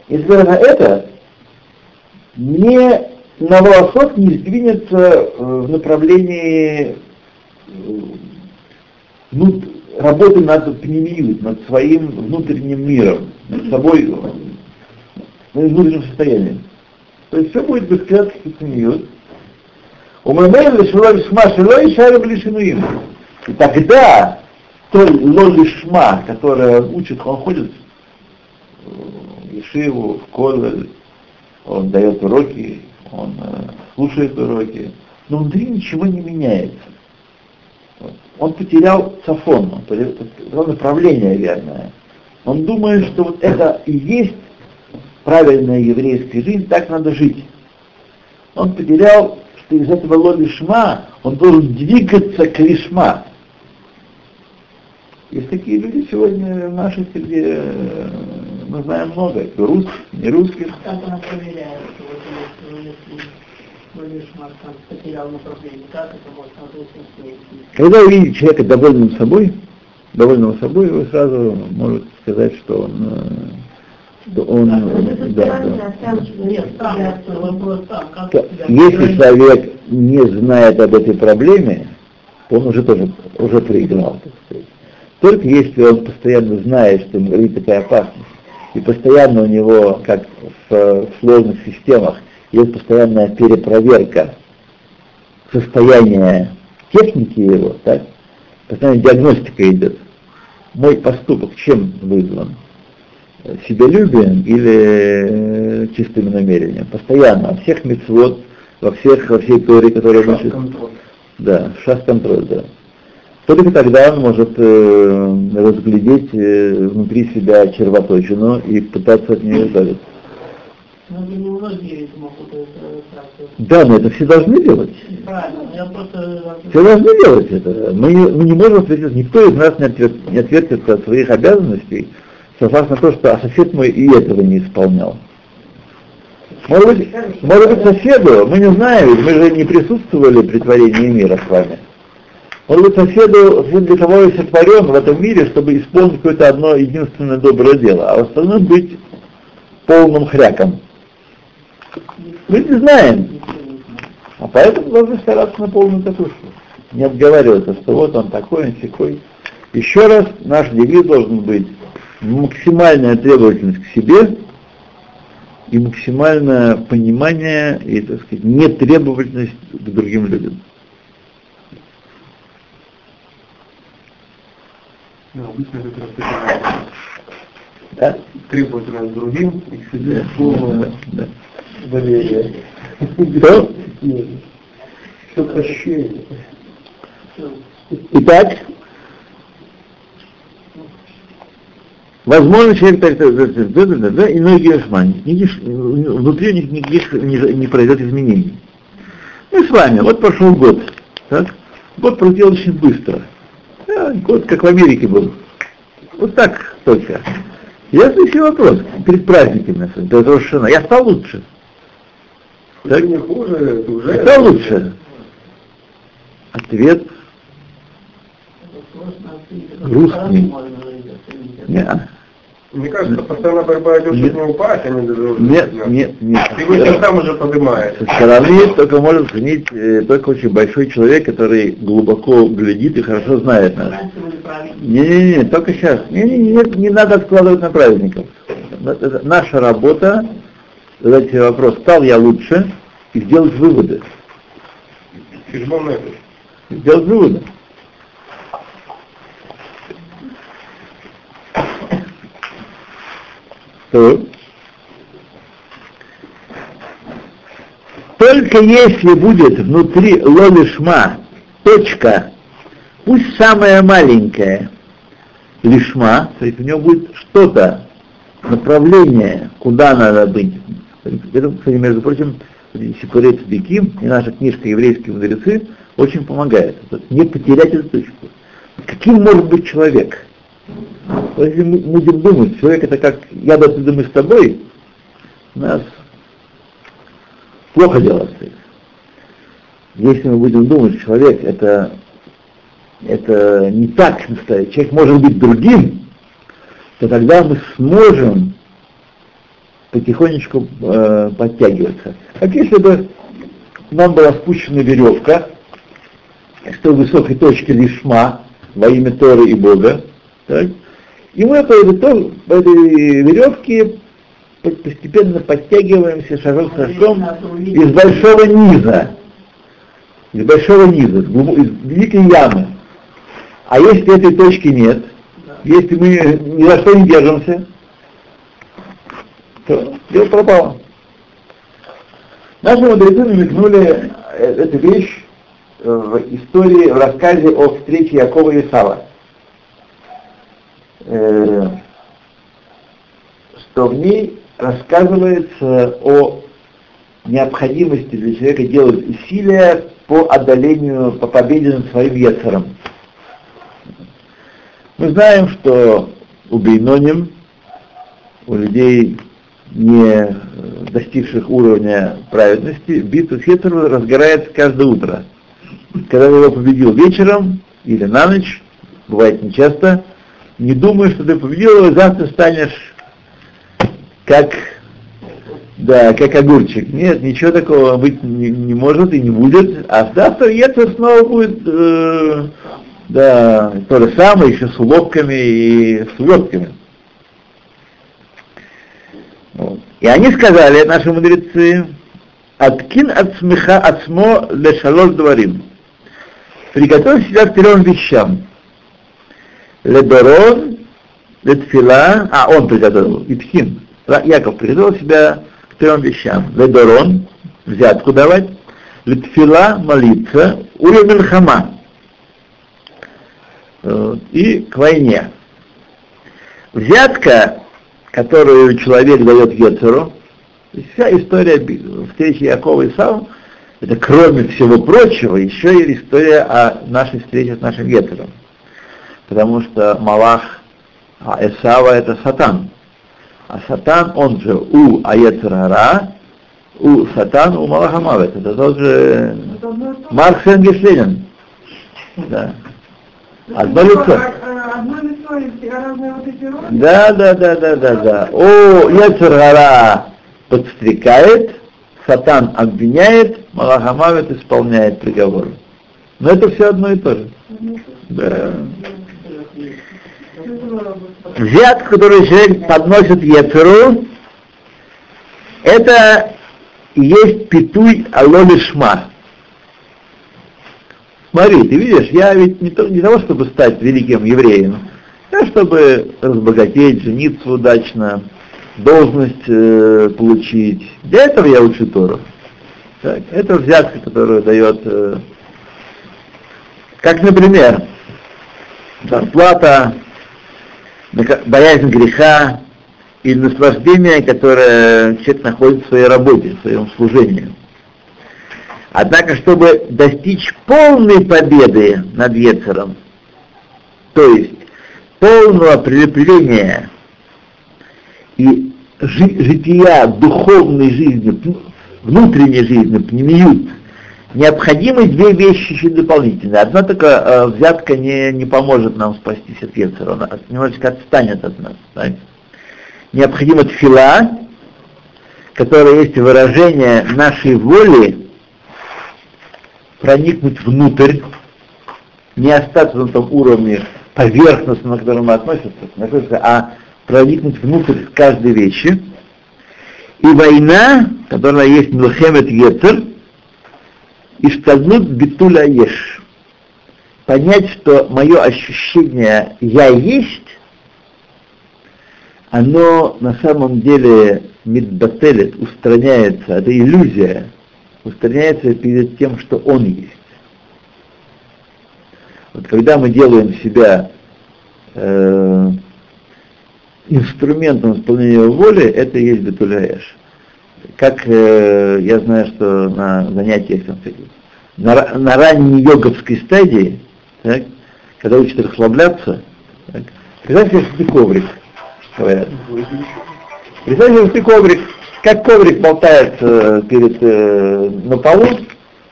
Несмотря на это, не на волосок не сдвинется э, в направлении ну, работы над пнемиют, над своим внутренним миром, над собой, над внутренним состоянием. То есть все будет без клятки пнемиют. У Мэмэйн лишма лишма шило и шарим лишинуим. И тогда то ло лишма, которое он учит, он ходит в Ешиву, в Колель, он дает уроки, он э, слушает уроки, но внутри ничего не меняется он потерял цафон, он потерял направление верное. Он думает, что вот это и есть правильная еврейская жизнь, так надо жить. Он потерял, что из этого ло лишма он должен двигаться к лишма. Есть такие люди сегодня в нашей среде, э, мы знаем много, русских, не русских. Как она проверяет, что вот если когда вы видите человека довольным собой, довольного собой, вы сразу можете сказать, что он, э, что он, да, да. Если человек не знает об этой проблеме, то он уже тоже уже проиграл, так сказать. Только если он постоянно знает, что ему такая опасность, и постоянно у него, как в, в сложных системах, идет постоянная перепроверка состояния техники его, так? Постоянная диагностика идет. Мой поступок чем вызван? Себялюбием или чистыми намерениями? Постоянно, во всех мецвод, во всех, во всей теории, которая мы Да, шаг-контроль, да. Только тогда он может э, разглядеть э, внутри себя червоточину и пытаться от нее избавиться. Ну, не многие могут это Да, но это все должны делать. Правильно, я просто... Все должны делать это. Мы, не- мы не можем ответить, никто из нас не, ответ, не отвертится от своих обязанностей, согласно то, что а сосед мой и этого не исполнял. Может быть, может быть, соседу, мы не знаем, ведь мы же не присутствовали при творении мира с вами. Может быть, соседу, сосед для того и сотворен в этом мире, чтобы исполнить какое-то одно единственное доброе дело, а в остальном быть полным хряком. Мы не знаем. А поэтому должны стараться на полную катушку. Не отговариваться, что вот он такой, он секой. Еще раз, наш девиз должен быть максимальная требовательность к себе и максимальное понимание и, так сказать, нетребовательность к другим людям. Да, обычно это раз Да? требовательность к другим и к себе Да, полное да. Доверие. Что? Все прощение. Итак, возможно, человек так, так, так, так, да, да, и многие шмани. Внутри у них никаких не, не произойдет изменений. Мы с вами, вот прошел год, так? Год пролетел очень быстро. Да, год как в Америке был. Вот так только. Я себе вопрос перед праздниками, Рошана. Я стал лучше. Это не хуже, это уже... Стал лучше. Ответ грустный. Не, Мне кажется, постоянно борьба идет, чтобы не упасть, а не даже... нет, нет, нет. Ты выше сам уже поднимаешься. Со стороны только может ценить э, только очень большой человек, который глубоко глядит и хорошо знает нас. Не-не-не, только сейчас. Не-не-не, не надо откладывать на праздников. Это- это наша работа задать себе вопрос, стал я лучше, и сделать выводы. Сделать выводы. То. Только если будет внутри лолишма точка, пусть самая маленькая лишма, то есть у него будет что-то, направление, куда надо быть. Кстати, между прочим, Сикурей Цадиким и наша книжка «Еврейские мудрецы» очень помогает. Не потерять эту точку. Каким может быть человек? Если мы будем думать, человек это как я отсюда мы с тобой, у нас плохо дело стоит. Если мы будем думать, человек это, это не так человек может быть другим, то тогда мы сможем потихонечку э, подтягиваться. Как если бы нам была спущена веревка с той высокой точки лишма во имя Торы и Бога, так? и мы по этой, этой веревке по- постепенно подтягиваемся шажок за шагом из большого низа, из большого низа, из, глубо- из великой ямы. А если этой точки нет, если мы ни за что не держимся, то дело пропало. Наши мудрецы намекнули э, эту вещь э, в истории, в рассказе о встрече Якова и Исава. Э, Что в ней рассказывается о необходимости для человека делать усилия по одолению, по победе над своим яцером. Мы знаем, что у Бейноним, у людей, не достигших уровня праведности, битва Яцером разгорается каждое утро. Когда ты его победил вечером или на ночь, бывает нечасто, не думай, что ты победил его, завтра станешь как, да, как огурчик. Нет, ничего такого быть не, не может и не будет. А завтра Ецер снова будет, э, да, то же самое, еще с уловками и с уловками. Вот. И они сказали, наши мудрецы, откин от смеха смо лешалош дворим. Приготовь себя к трем вещам. Ледорон, летфила, а он приготовил, Итхин, Яков приготовил себя к трем вещам. Ледорон, взятку давать, летфила, молиться, уремельхама, и к войне. Взятка, которую человек дает есть вся история встречи Якова и Исава, это кроме всего прочего, еще и история о нашей встрече с нашим Ецером. Потому что Малах а Эсава это Сатан. А Сатан, он же у Аяцерара, у Сатан, у Малаха Мавет. Это тот же. Маркс Энгельс Ленин. Да. Одно лицо. А- а- Одно лицо и все разные вот эти роли. Да, да, да, да, да, да. О, Яцергара подстрекает, Сатан обвиняет, Малахамавит исполняет приговор. Но это все одно и то же. Да. Взятка, которую человек подносит Ецеру, это есть питуй алолишма. Смотри, ты видишь, я ведь не, то, не того, чтобы стать великим евреем, а чтобы разбогатеть, жениться удачно, должность э, получить. Для этого я учу Тору. Так, это взятка, которую дает, э, как, например, зарплата, боязнь греха или наслаждение, которое человек находит в своей работе, в своем служении. Однако, чтобы достичь полной победы над Ецером, то есть полного прилепления и жи- жития духовной жизни, внутренней жизни, пнемиют, необходимы две вещи еще дополнительные. Одна только э, взятка не, не поможет нам спастись от Ецера, она немножечко отстанет от нас. знаете. Необходима тфила, которая есть выражение нашей воли проникнуть внутрь, не остаться на том уровне поверхностном, на котором мы относимся, а проникнуть внутрь каждой вещи. И война, которая есть Милхемет и штагнут битуля еш. Понять, что мое ощущение «я есть», оно на самом деле мидбателет, устраняется, это иллюзия, устраняется перед тем, что он есть. Вот когда мы делаем себя э, инструментом исполнения воли, это и есть бетуляеш. Как э, я знаю, что на занятиях на, на ранней йоговской стадии, так, когда учат расслабляться, так, представь себе, что ты коврик, говорят. Представь что ты коврик, как коврик болтается перед, э, на полу,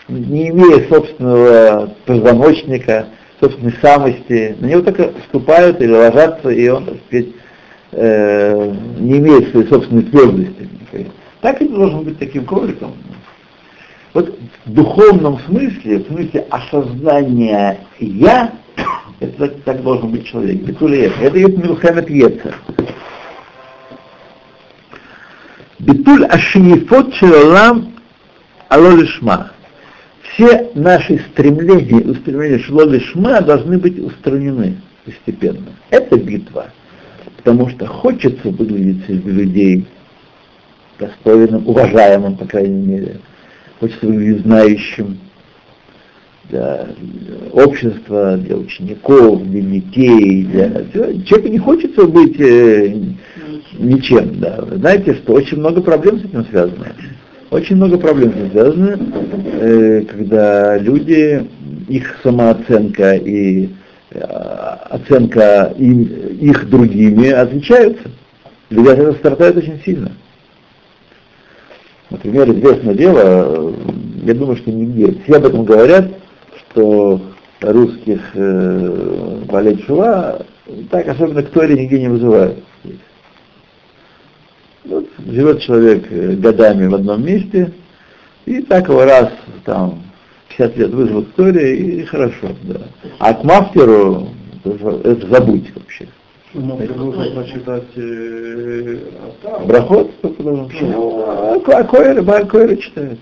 не имея собственного позвоночника, собственной самости, на него только ступают или ложатся, и он, так сказать, э, не имеет своей собственной твердости. Так и должен быть таким ковриком. Вот в духовном смысле, в смысле осознания «я», это так, так должен быть человек. Бетуль Это есть Милхамед Ецер. Битуль ашиефот шелолам алолишма. Все наши стремления и устремления шелолишма должны быть устранены постепенно. Это битва. Потому что хочется выглядеть среди людей достойным, уважаемым, по крайней мере. Хочется выглядеть знающим для общества, для учеников, для детей. Для... Человеку не хочется быть э, ничем. Да. Вы знаете, что очень много проблем с этим связано. Очень много проблем с этим связано, э, когда люди, их самооценка и э, оценка им, их другими отличаются. Люди от этого страдают очень сильно. Например, известное дело, я думаю, что нигде. Все об этом говорят, что русских э, болеть шува, так особенно к Торе нигде не вызывают. Вот, живет человек э, годами в одном месте, и так его раз там 50 лет вызвал к Торе, и хорошо, да. А к мастеру это забудь вообще. Ну, ты должен прочитать э. Брахот. Ну, а Ко- а Койры, Бааль Койры читает.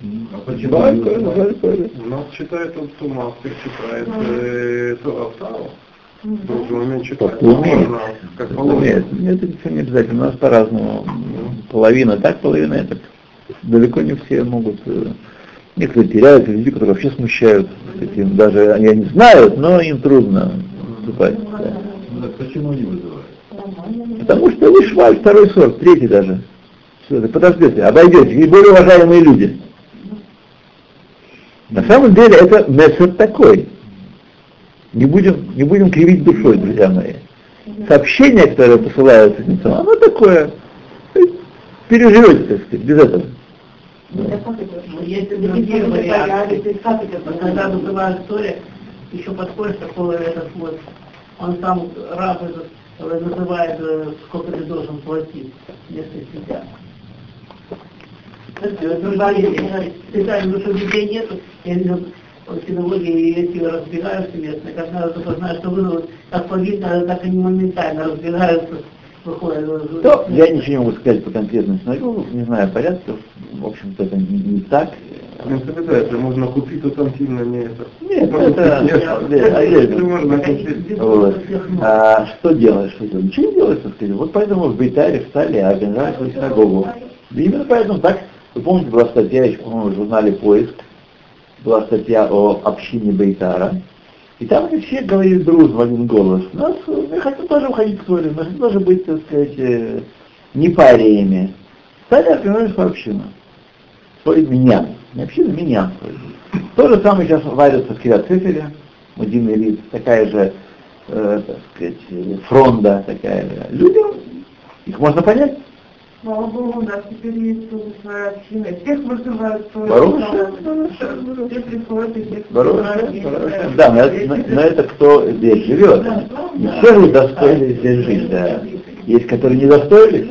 А Бааль Койры. У нас читает он Тума, ты читает э, то Астару. В другой момент читает. Она Как Нет, это не обязательно. У нас по-разному. Половина так, половина это. Далеко не все могут. э, Некоторые теряют, люди, которые вообще смущают этим. Даже они не знают, но им трудно вступать. да. Почему не вызывают? Потому что лишь валь, второй сорт, третий даже. Подождите, обойдете, и более уважаемые люди. На самом деле это мессер такой. Не будем, не будем кривить душой, друзья мои. Сообщение, которое посылается оно такое. Переживете, так сказать, без этого. Если другие варианты, когда называют история, еще подходит такой этот вот, он сам раб этот называет, э, сколько ты должен платить, если себя. Специально, детей нету, я видел в синагоге эти разбираются местные, как надо только знать, что вы как повинно, так они моментально разбираются, выходят. То, я ничего не могу сказать по конкретным синагогам, не знаю порядков, в общем-то это не, не так. Ну, это, это можно купить, то там сильно не это. Нет, это можно купить. Вот. А что делать? Что делать? Ничего не делать, так сказать. Вот поэтому в Бейтаре встали, а организовали синагогу. Именно поэтому так, вы помните, была статья, еще, по-моему, в журнале «Поиск», была статья о общине Бейтара, и там они все говорили дружно в один голос. Нас, мы хотим тоже уходить в Тору, мы хотим тоже быть, так сказать, э, не париями. Стали организовать свою общину. Свой меня. Не община, меня. То же самое сейчас варится в Кириацифере, Мадин Элит, такая же, э, так сказать, фронда такая же. Людям, их можно понять. Слава Богу, нас теперь есть тоже своя община. Всех вызывают. Баруш, Все приходят и всех вызывают. Да, но это, но- но это кто здесь живет. Не все же достойны здесь жить, да. Есть, которые не достоились.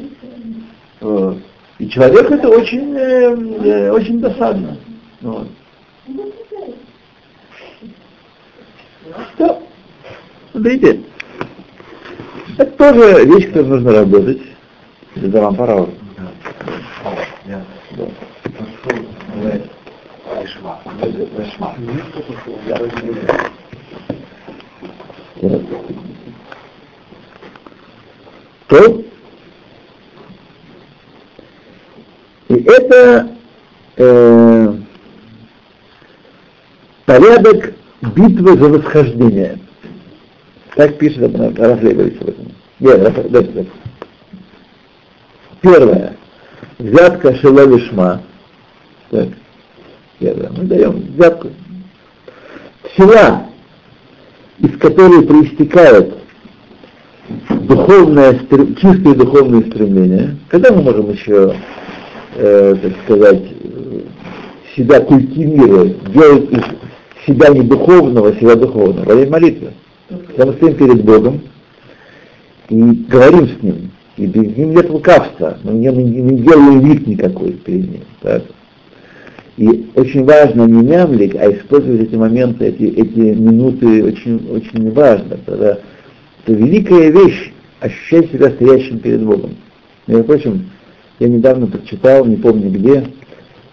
Вот. И человеку это очень, э, э, очень досадно. Вот. Что? Смотрите, это тоже вещь, которой нужно работать. Пора уже. Я Да. Вот. То и это э, порядок битвы за восхождение. Так пишет Раф Лейбович об этом. Нет, Раф- да, да. Первое. Взятка шеловишма. Так. Первое. Мы даем взятку. Села, из которой проистекает духовное, чистые духовные стремления, когда мы можем еще, э, так сказать, себя культивировать, делать из себя не духовного, а себя духовного, во время молитвы. Когда мы стоим перед Богом и говорим с Ним, и перед Ним нет лукавства, мы не, мы не делаем вид никакой перед Ним. Так? И очень важно не мямлить, а использовать эти моменты, эти, эти минуты очень, очень важно. Тогда это великая вещь, ощущать себя стоящим перед Богом. Между прочим, я недавно прочитал, не помню где,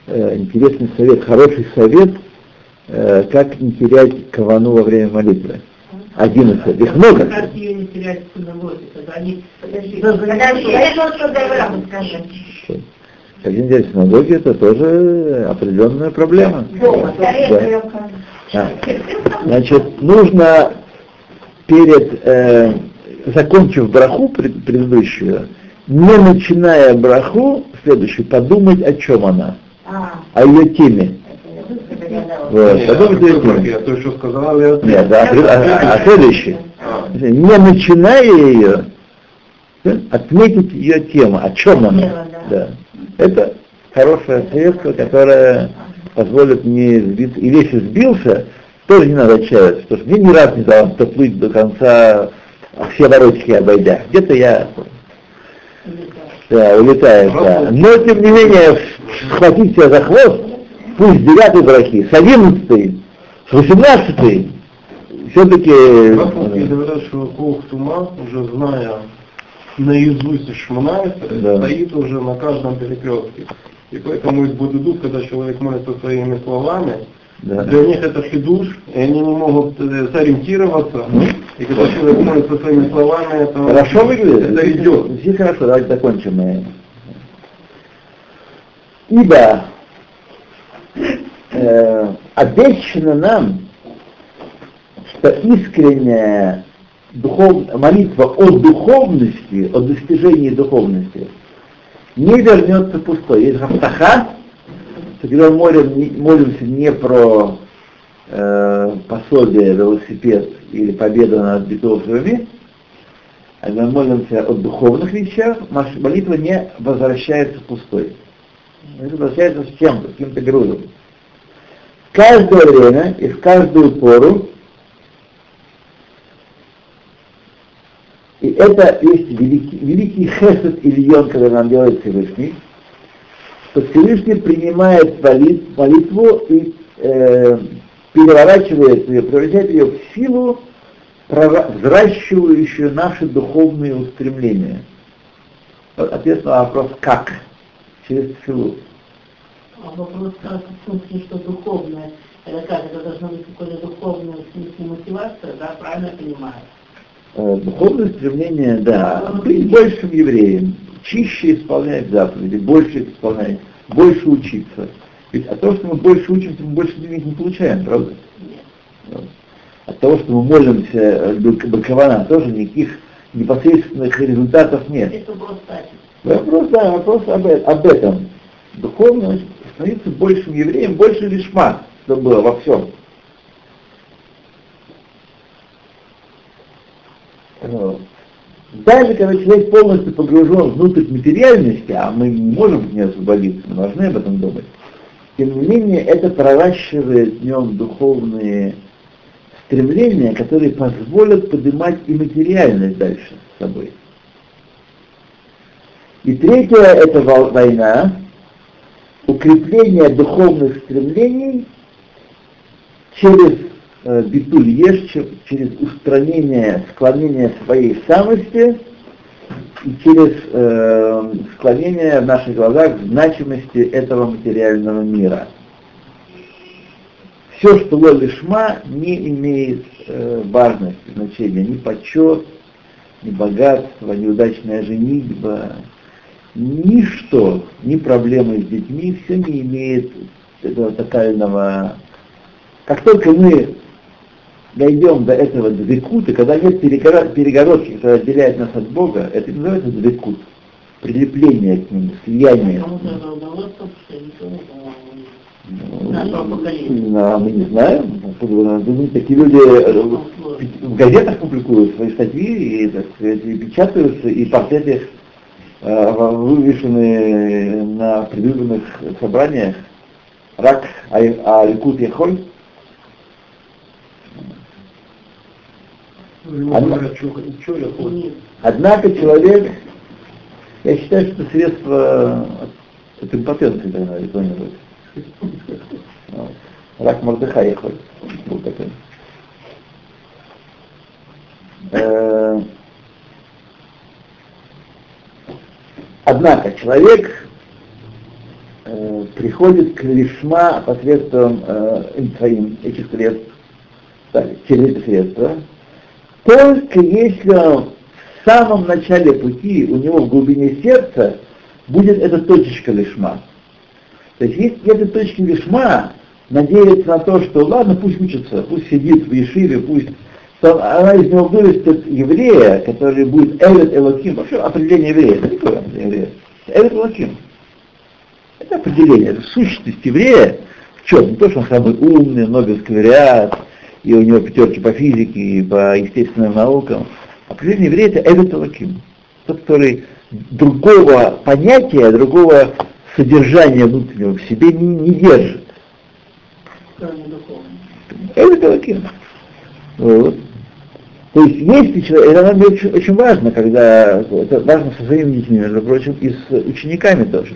э, интересный совет, хороший совет, э, как не терять кавану во время молитвы. Один из этих. Их много. Терять в синагоге, это тоже определенная проблема. Да. твоем А. Значит, нужно перед, э, закончив браху пред- предыдущую, не начиная браху следующую, подумать, о чем она, А, о ее теме. Вот, Не, подумать о ее а я то, что сказал, я... Нет, да, а, а- а следующий. А. Не начиная ее, отметить ее тему, о чем она. Да. Это хорошее средство, которое позволит мне сбиться. И если сбился, тоже не надо отчаиваться, потому что мне ни разу не дало доплыть до конца все воротики обойдя. Где-то я да, улетаю, да. Но тем не менее, схватить себя за хвост, пусть с девятой брахи, с одиннадцатой, с восемнадцатой, все-таки Рафовские говорят, что Кох Тума, уже зная наизусть Шманайса, Да. стоит уже на каждом перекрестке. И поэтому из Будудут, когда человек молится своими словами, да. для них это хидуш, и они не могут э, сориентироваться. И когда человек молится своими словами, это, Хорошо выглядит? это идет. Все хорошо, давайте закончим. мы. Ибо э, обещано нам, что искренняя духов... молитва о духовности, о достижении духовности, не вернется пустой. Есть хафтаха, что когда мы молим, молимся не про э, пособие, велосипед или победу над битовыми, а мы молимся о духовных вещах, молитва не возвращается пустой. Она возвращается с чем-то, с каким-то грузом. Каждое время и в каждую пору И это есть великий, великий хесед Ильон, когда нам делает Всевышний, что Всевышний принимает молитву и э, переворачивает ее, превращает ее в силу, взращивающую наши духовные устремления. Ответ на вопрос «как?» Через силу. А вопрос как, в смысле, что духовное, это как, это должна быть какая-то духовная в смысле мотивация, да, правильно я понимаю? Э, духовное стремление, да, быть большим евреем, чище исполнять заповеди, больше исполнять, больше учиться. Ведь от того, что мы больше учимся, мы больше денег не получаем, правда? Нет. От того, что мы молимся э, Бакавана, тоже никаких непосредственных результатов нет. Это вопрос, вопрос, да, вопрос об, об этом. Духовно становиться большим евреем, больше лишма, что было во всем. Даже когда человек полностью погружен внутрь материальности, а мы не можем нее освободиться, мы должны об этом думать, тем не менее это проращивает в нем духовные стремления, которые позволят поднимать и материальность дальше с собой. И третье – это война, укрепление духовных стремлений через э, битуль через устранение, склонение своей самости и через э, склонение в наших глазах значимости этого материального мира. Все, что лишма, не имеет э, важности, значения, ни почет, ни богатство, ни удачная женитьба, ничто, ни проблемы с детьми, все не имеет этого тотального... Как только мы дойдем до этого двекута, когда нет перегородки, которая отделяет нас от Бога, это называется двекут, прилепление к нему, слияние. Ну, мы не знаем, такие люди э, в газетах публикуют свои статьи и, так сказать, и печатаются, и портреты вывешены на предвыборных собраниях. Рак Алькут Яхоль, Однако человек, я считаю, что средство от импотенции тогда кто-нибудь. Рак Мордыха был такой. Э, однако человек э, приходит к лишма посредством э, своим этих средств, через эти средства, только если он в самом начале пути, у него в глубине сердца, будет эта точечка лишма. То есть если эта точка лишма надеется на то, что ладно, пусть учится, пусть сидит в Ешиве, пусть то она из него вырастет еврея, который будет Эвет Элоким. Вообще определение еврея, это такое определение еврея. Эвет Элоким. Это определение, это сущность еврея в чем? Не то, что он самый умный, много сковыряет, и у него пятерки по физике и по естественным наукам. Определение еврея это Эвет Лаким, тот, который другого понятия, другого содержания внутреннего в себе не, не держит. Эвет Лаким. Вот. То есть если человек, это нам очень, очень важно, когда, это важно со своими детьми, между прочим, и с учениками тоже.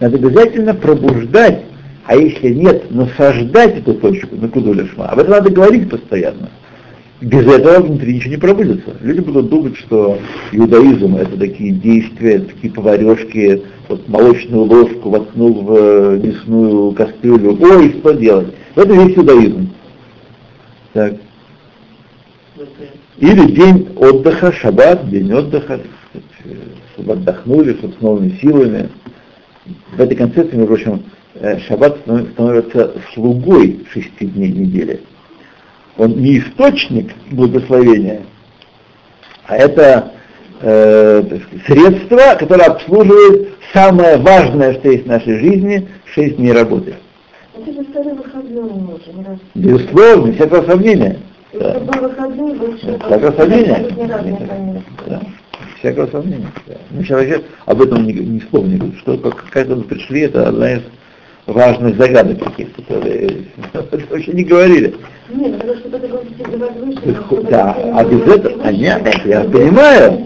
Надо обязательно пробуждать а если нет, насаждать эту точку на куду лишма, об этом надо говорить постоянно. Без этого внутри ничего не пробудется. Люди будут думать, что иудаизм это такие действия, такие поварешки, вот молочную ложку воткнул в э, мясную кастрюлю. Ой, что делать? Это весь иудаизм. Так. Или день отдыха, шаббат, день отдыха, чтобы отдохнули, чтобы с новыми силами. В этой концепции, между прочим, Э, шаббат становится слугой шести дней недели. Он не источник благословения, а это э, сказать, средство, которое обслуживает самое важное, что есть в нашей жизни, 6 дней работы. Это же второй выходной. Безусловно, без всякого сомнения. Если Да. бы был выходной, больше... Без всякого сомнения. Ни разу не поймешь. Да. Без всякого сомнения. Да. Мы сейчас об этом ни, ни слова не говорим. Что как, как это мы пришли, это одна из важных загадок каких-то, которые вообще не говорили. Нет, ну, потому что это говорите, есть, Да, а без этого, а нет, это я понимаю,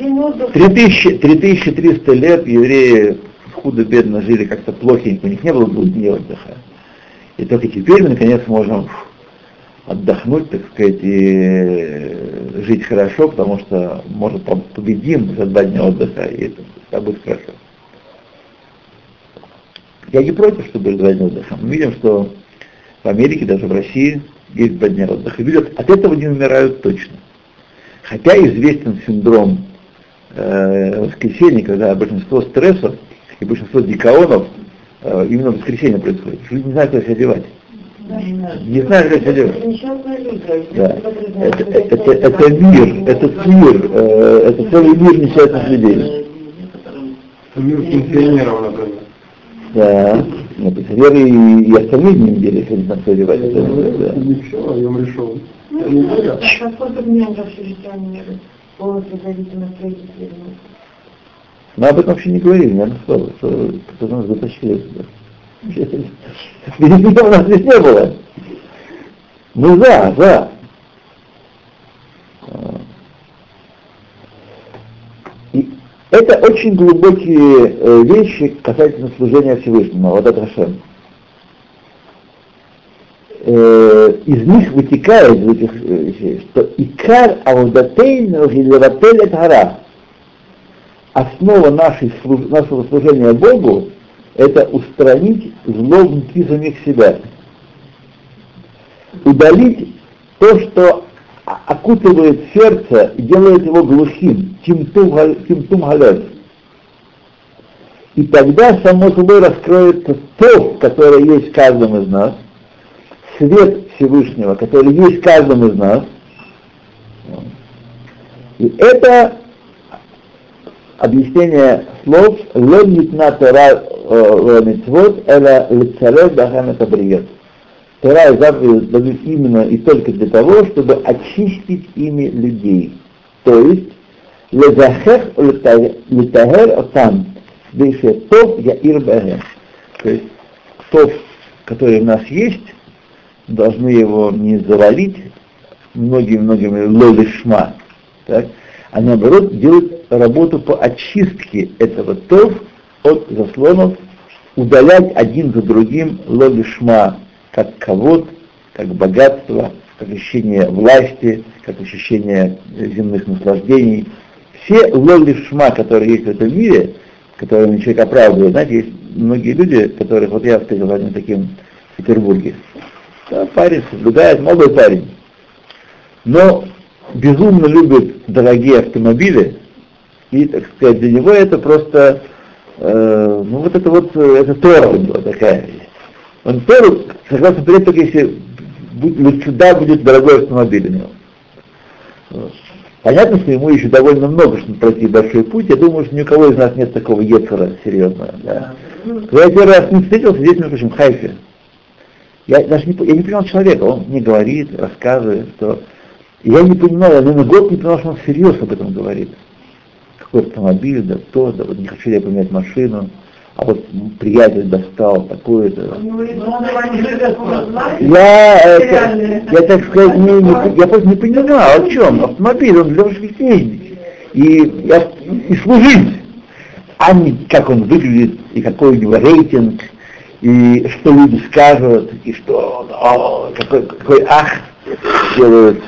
3000, 3300 лет евреи худо-бедно жили как-то плохенько, у них не было двух дней отдыха. И только теперь мы наконец можем отдохнуть, так сказать, и э, жить хорошо, потому что, может, пом- победим за два дня отдыха, и это всегда будет хорошо. Я не против, чтобы были два дня отдыха. Мы видим, что в Америке, даже в России, есть два дня отдыха. И видят, от этого не умирают точно. Хотя известен синдром э, воскресенья, когда большинство стрессов и большинство дикаонов э, именно в воскресенье происходит. Люди не знают, куда себя одевать. Не знаю, как это делать. Несчастная люди. Да. Это, это, это, это мир, этот мир, э, это целый мир несчастных людей. Мир пенсионеров, например. Да. Ну, пенсионеры и, и остальные не недели, если не знают, куда одевать. Это, да. Не все, я им решил. Ну, Не знаю. а сколько дней в общежитии полностью зависимо от строительства? Мы об этом вообще не говорили, наверное, слово, что нас затащили сюда. Меня у нас здесь не было. Мы за, за. И это очень глубокие э, вещи касательно служения Всевышнему, вот это Хашем. Э, из них вытекает из этих э, вещей, что икар аудатейну гилеватель гора. Основа нашей, нашего служения Богу это устранить зло внутри самих себя. Удалить то, что окутывает сердце и делает его глухим, тимтум галев. И тогда само собой раскроется то, которое есть в каждом из нас, свет Всевышнего, который есть в каждом из нас. И это объяснение слов «Лем нитна Тора митцвот, эла лицарев дахам это бриет». Тора и заповеди именно и только для того, чтобы очистить ими людей. То есть, лезахех литагер отам, вейше тов я ирбэгэ. То есть, тов, который у нас есть, должны его не завалить многими-многими лолишма, так? а наоборот делать работу по очистке этого тов от заслонов, удалять один за другим лолишма, как ковод, как богатство, как ощущение власти, как ощущение земных наслаждений. Все лолишма, которые есть в этом мире, которыми человек оправдывает, знаете, есть многие люди, которых, вот я встретил одним таким в Петербурге, да, парень соблюдает, молодой парень, но безумно любит дорогие автомобили, и, так сказать, для него это просто, э, ну вот это вот, э, это Тора него такая. Он Тору согласно только если сюда будет дорогой автомобиль у него. Понятно, что ему еще довольно много, чтобы пройти большой путь. Я думаю, что ни у кого из нас нет такого ецера серьезного. Да. Когда я первый раз ним встретился, здесь, между прочим, в Хайфе, я даже не, я не понимал человека, он мне говорит, рассказывает, что я не понимал, я, наверное, год не понимал, что он всерьез об этом говорит. Какой автомобиль, да то, да вот не хочу я поменять машину, а вот приятель достал такое-то. Я, это, я так сказать, не, не- я просто не понимал, о чем. Автомобиль, он для чтобы ездить и, я- и служить, а не как он выглядит, и какой у него рейтинг, и что люди скажут, и что, о, какой, какой ах делают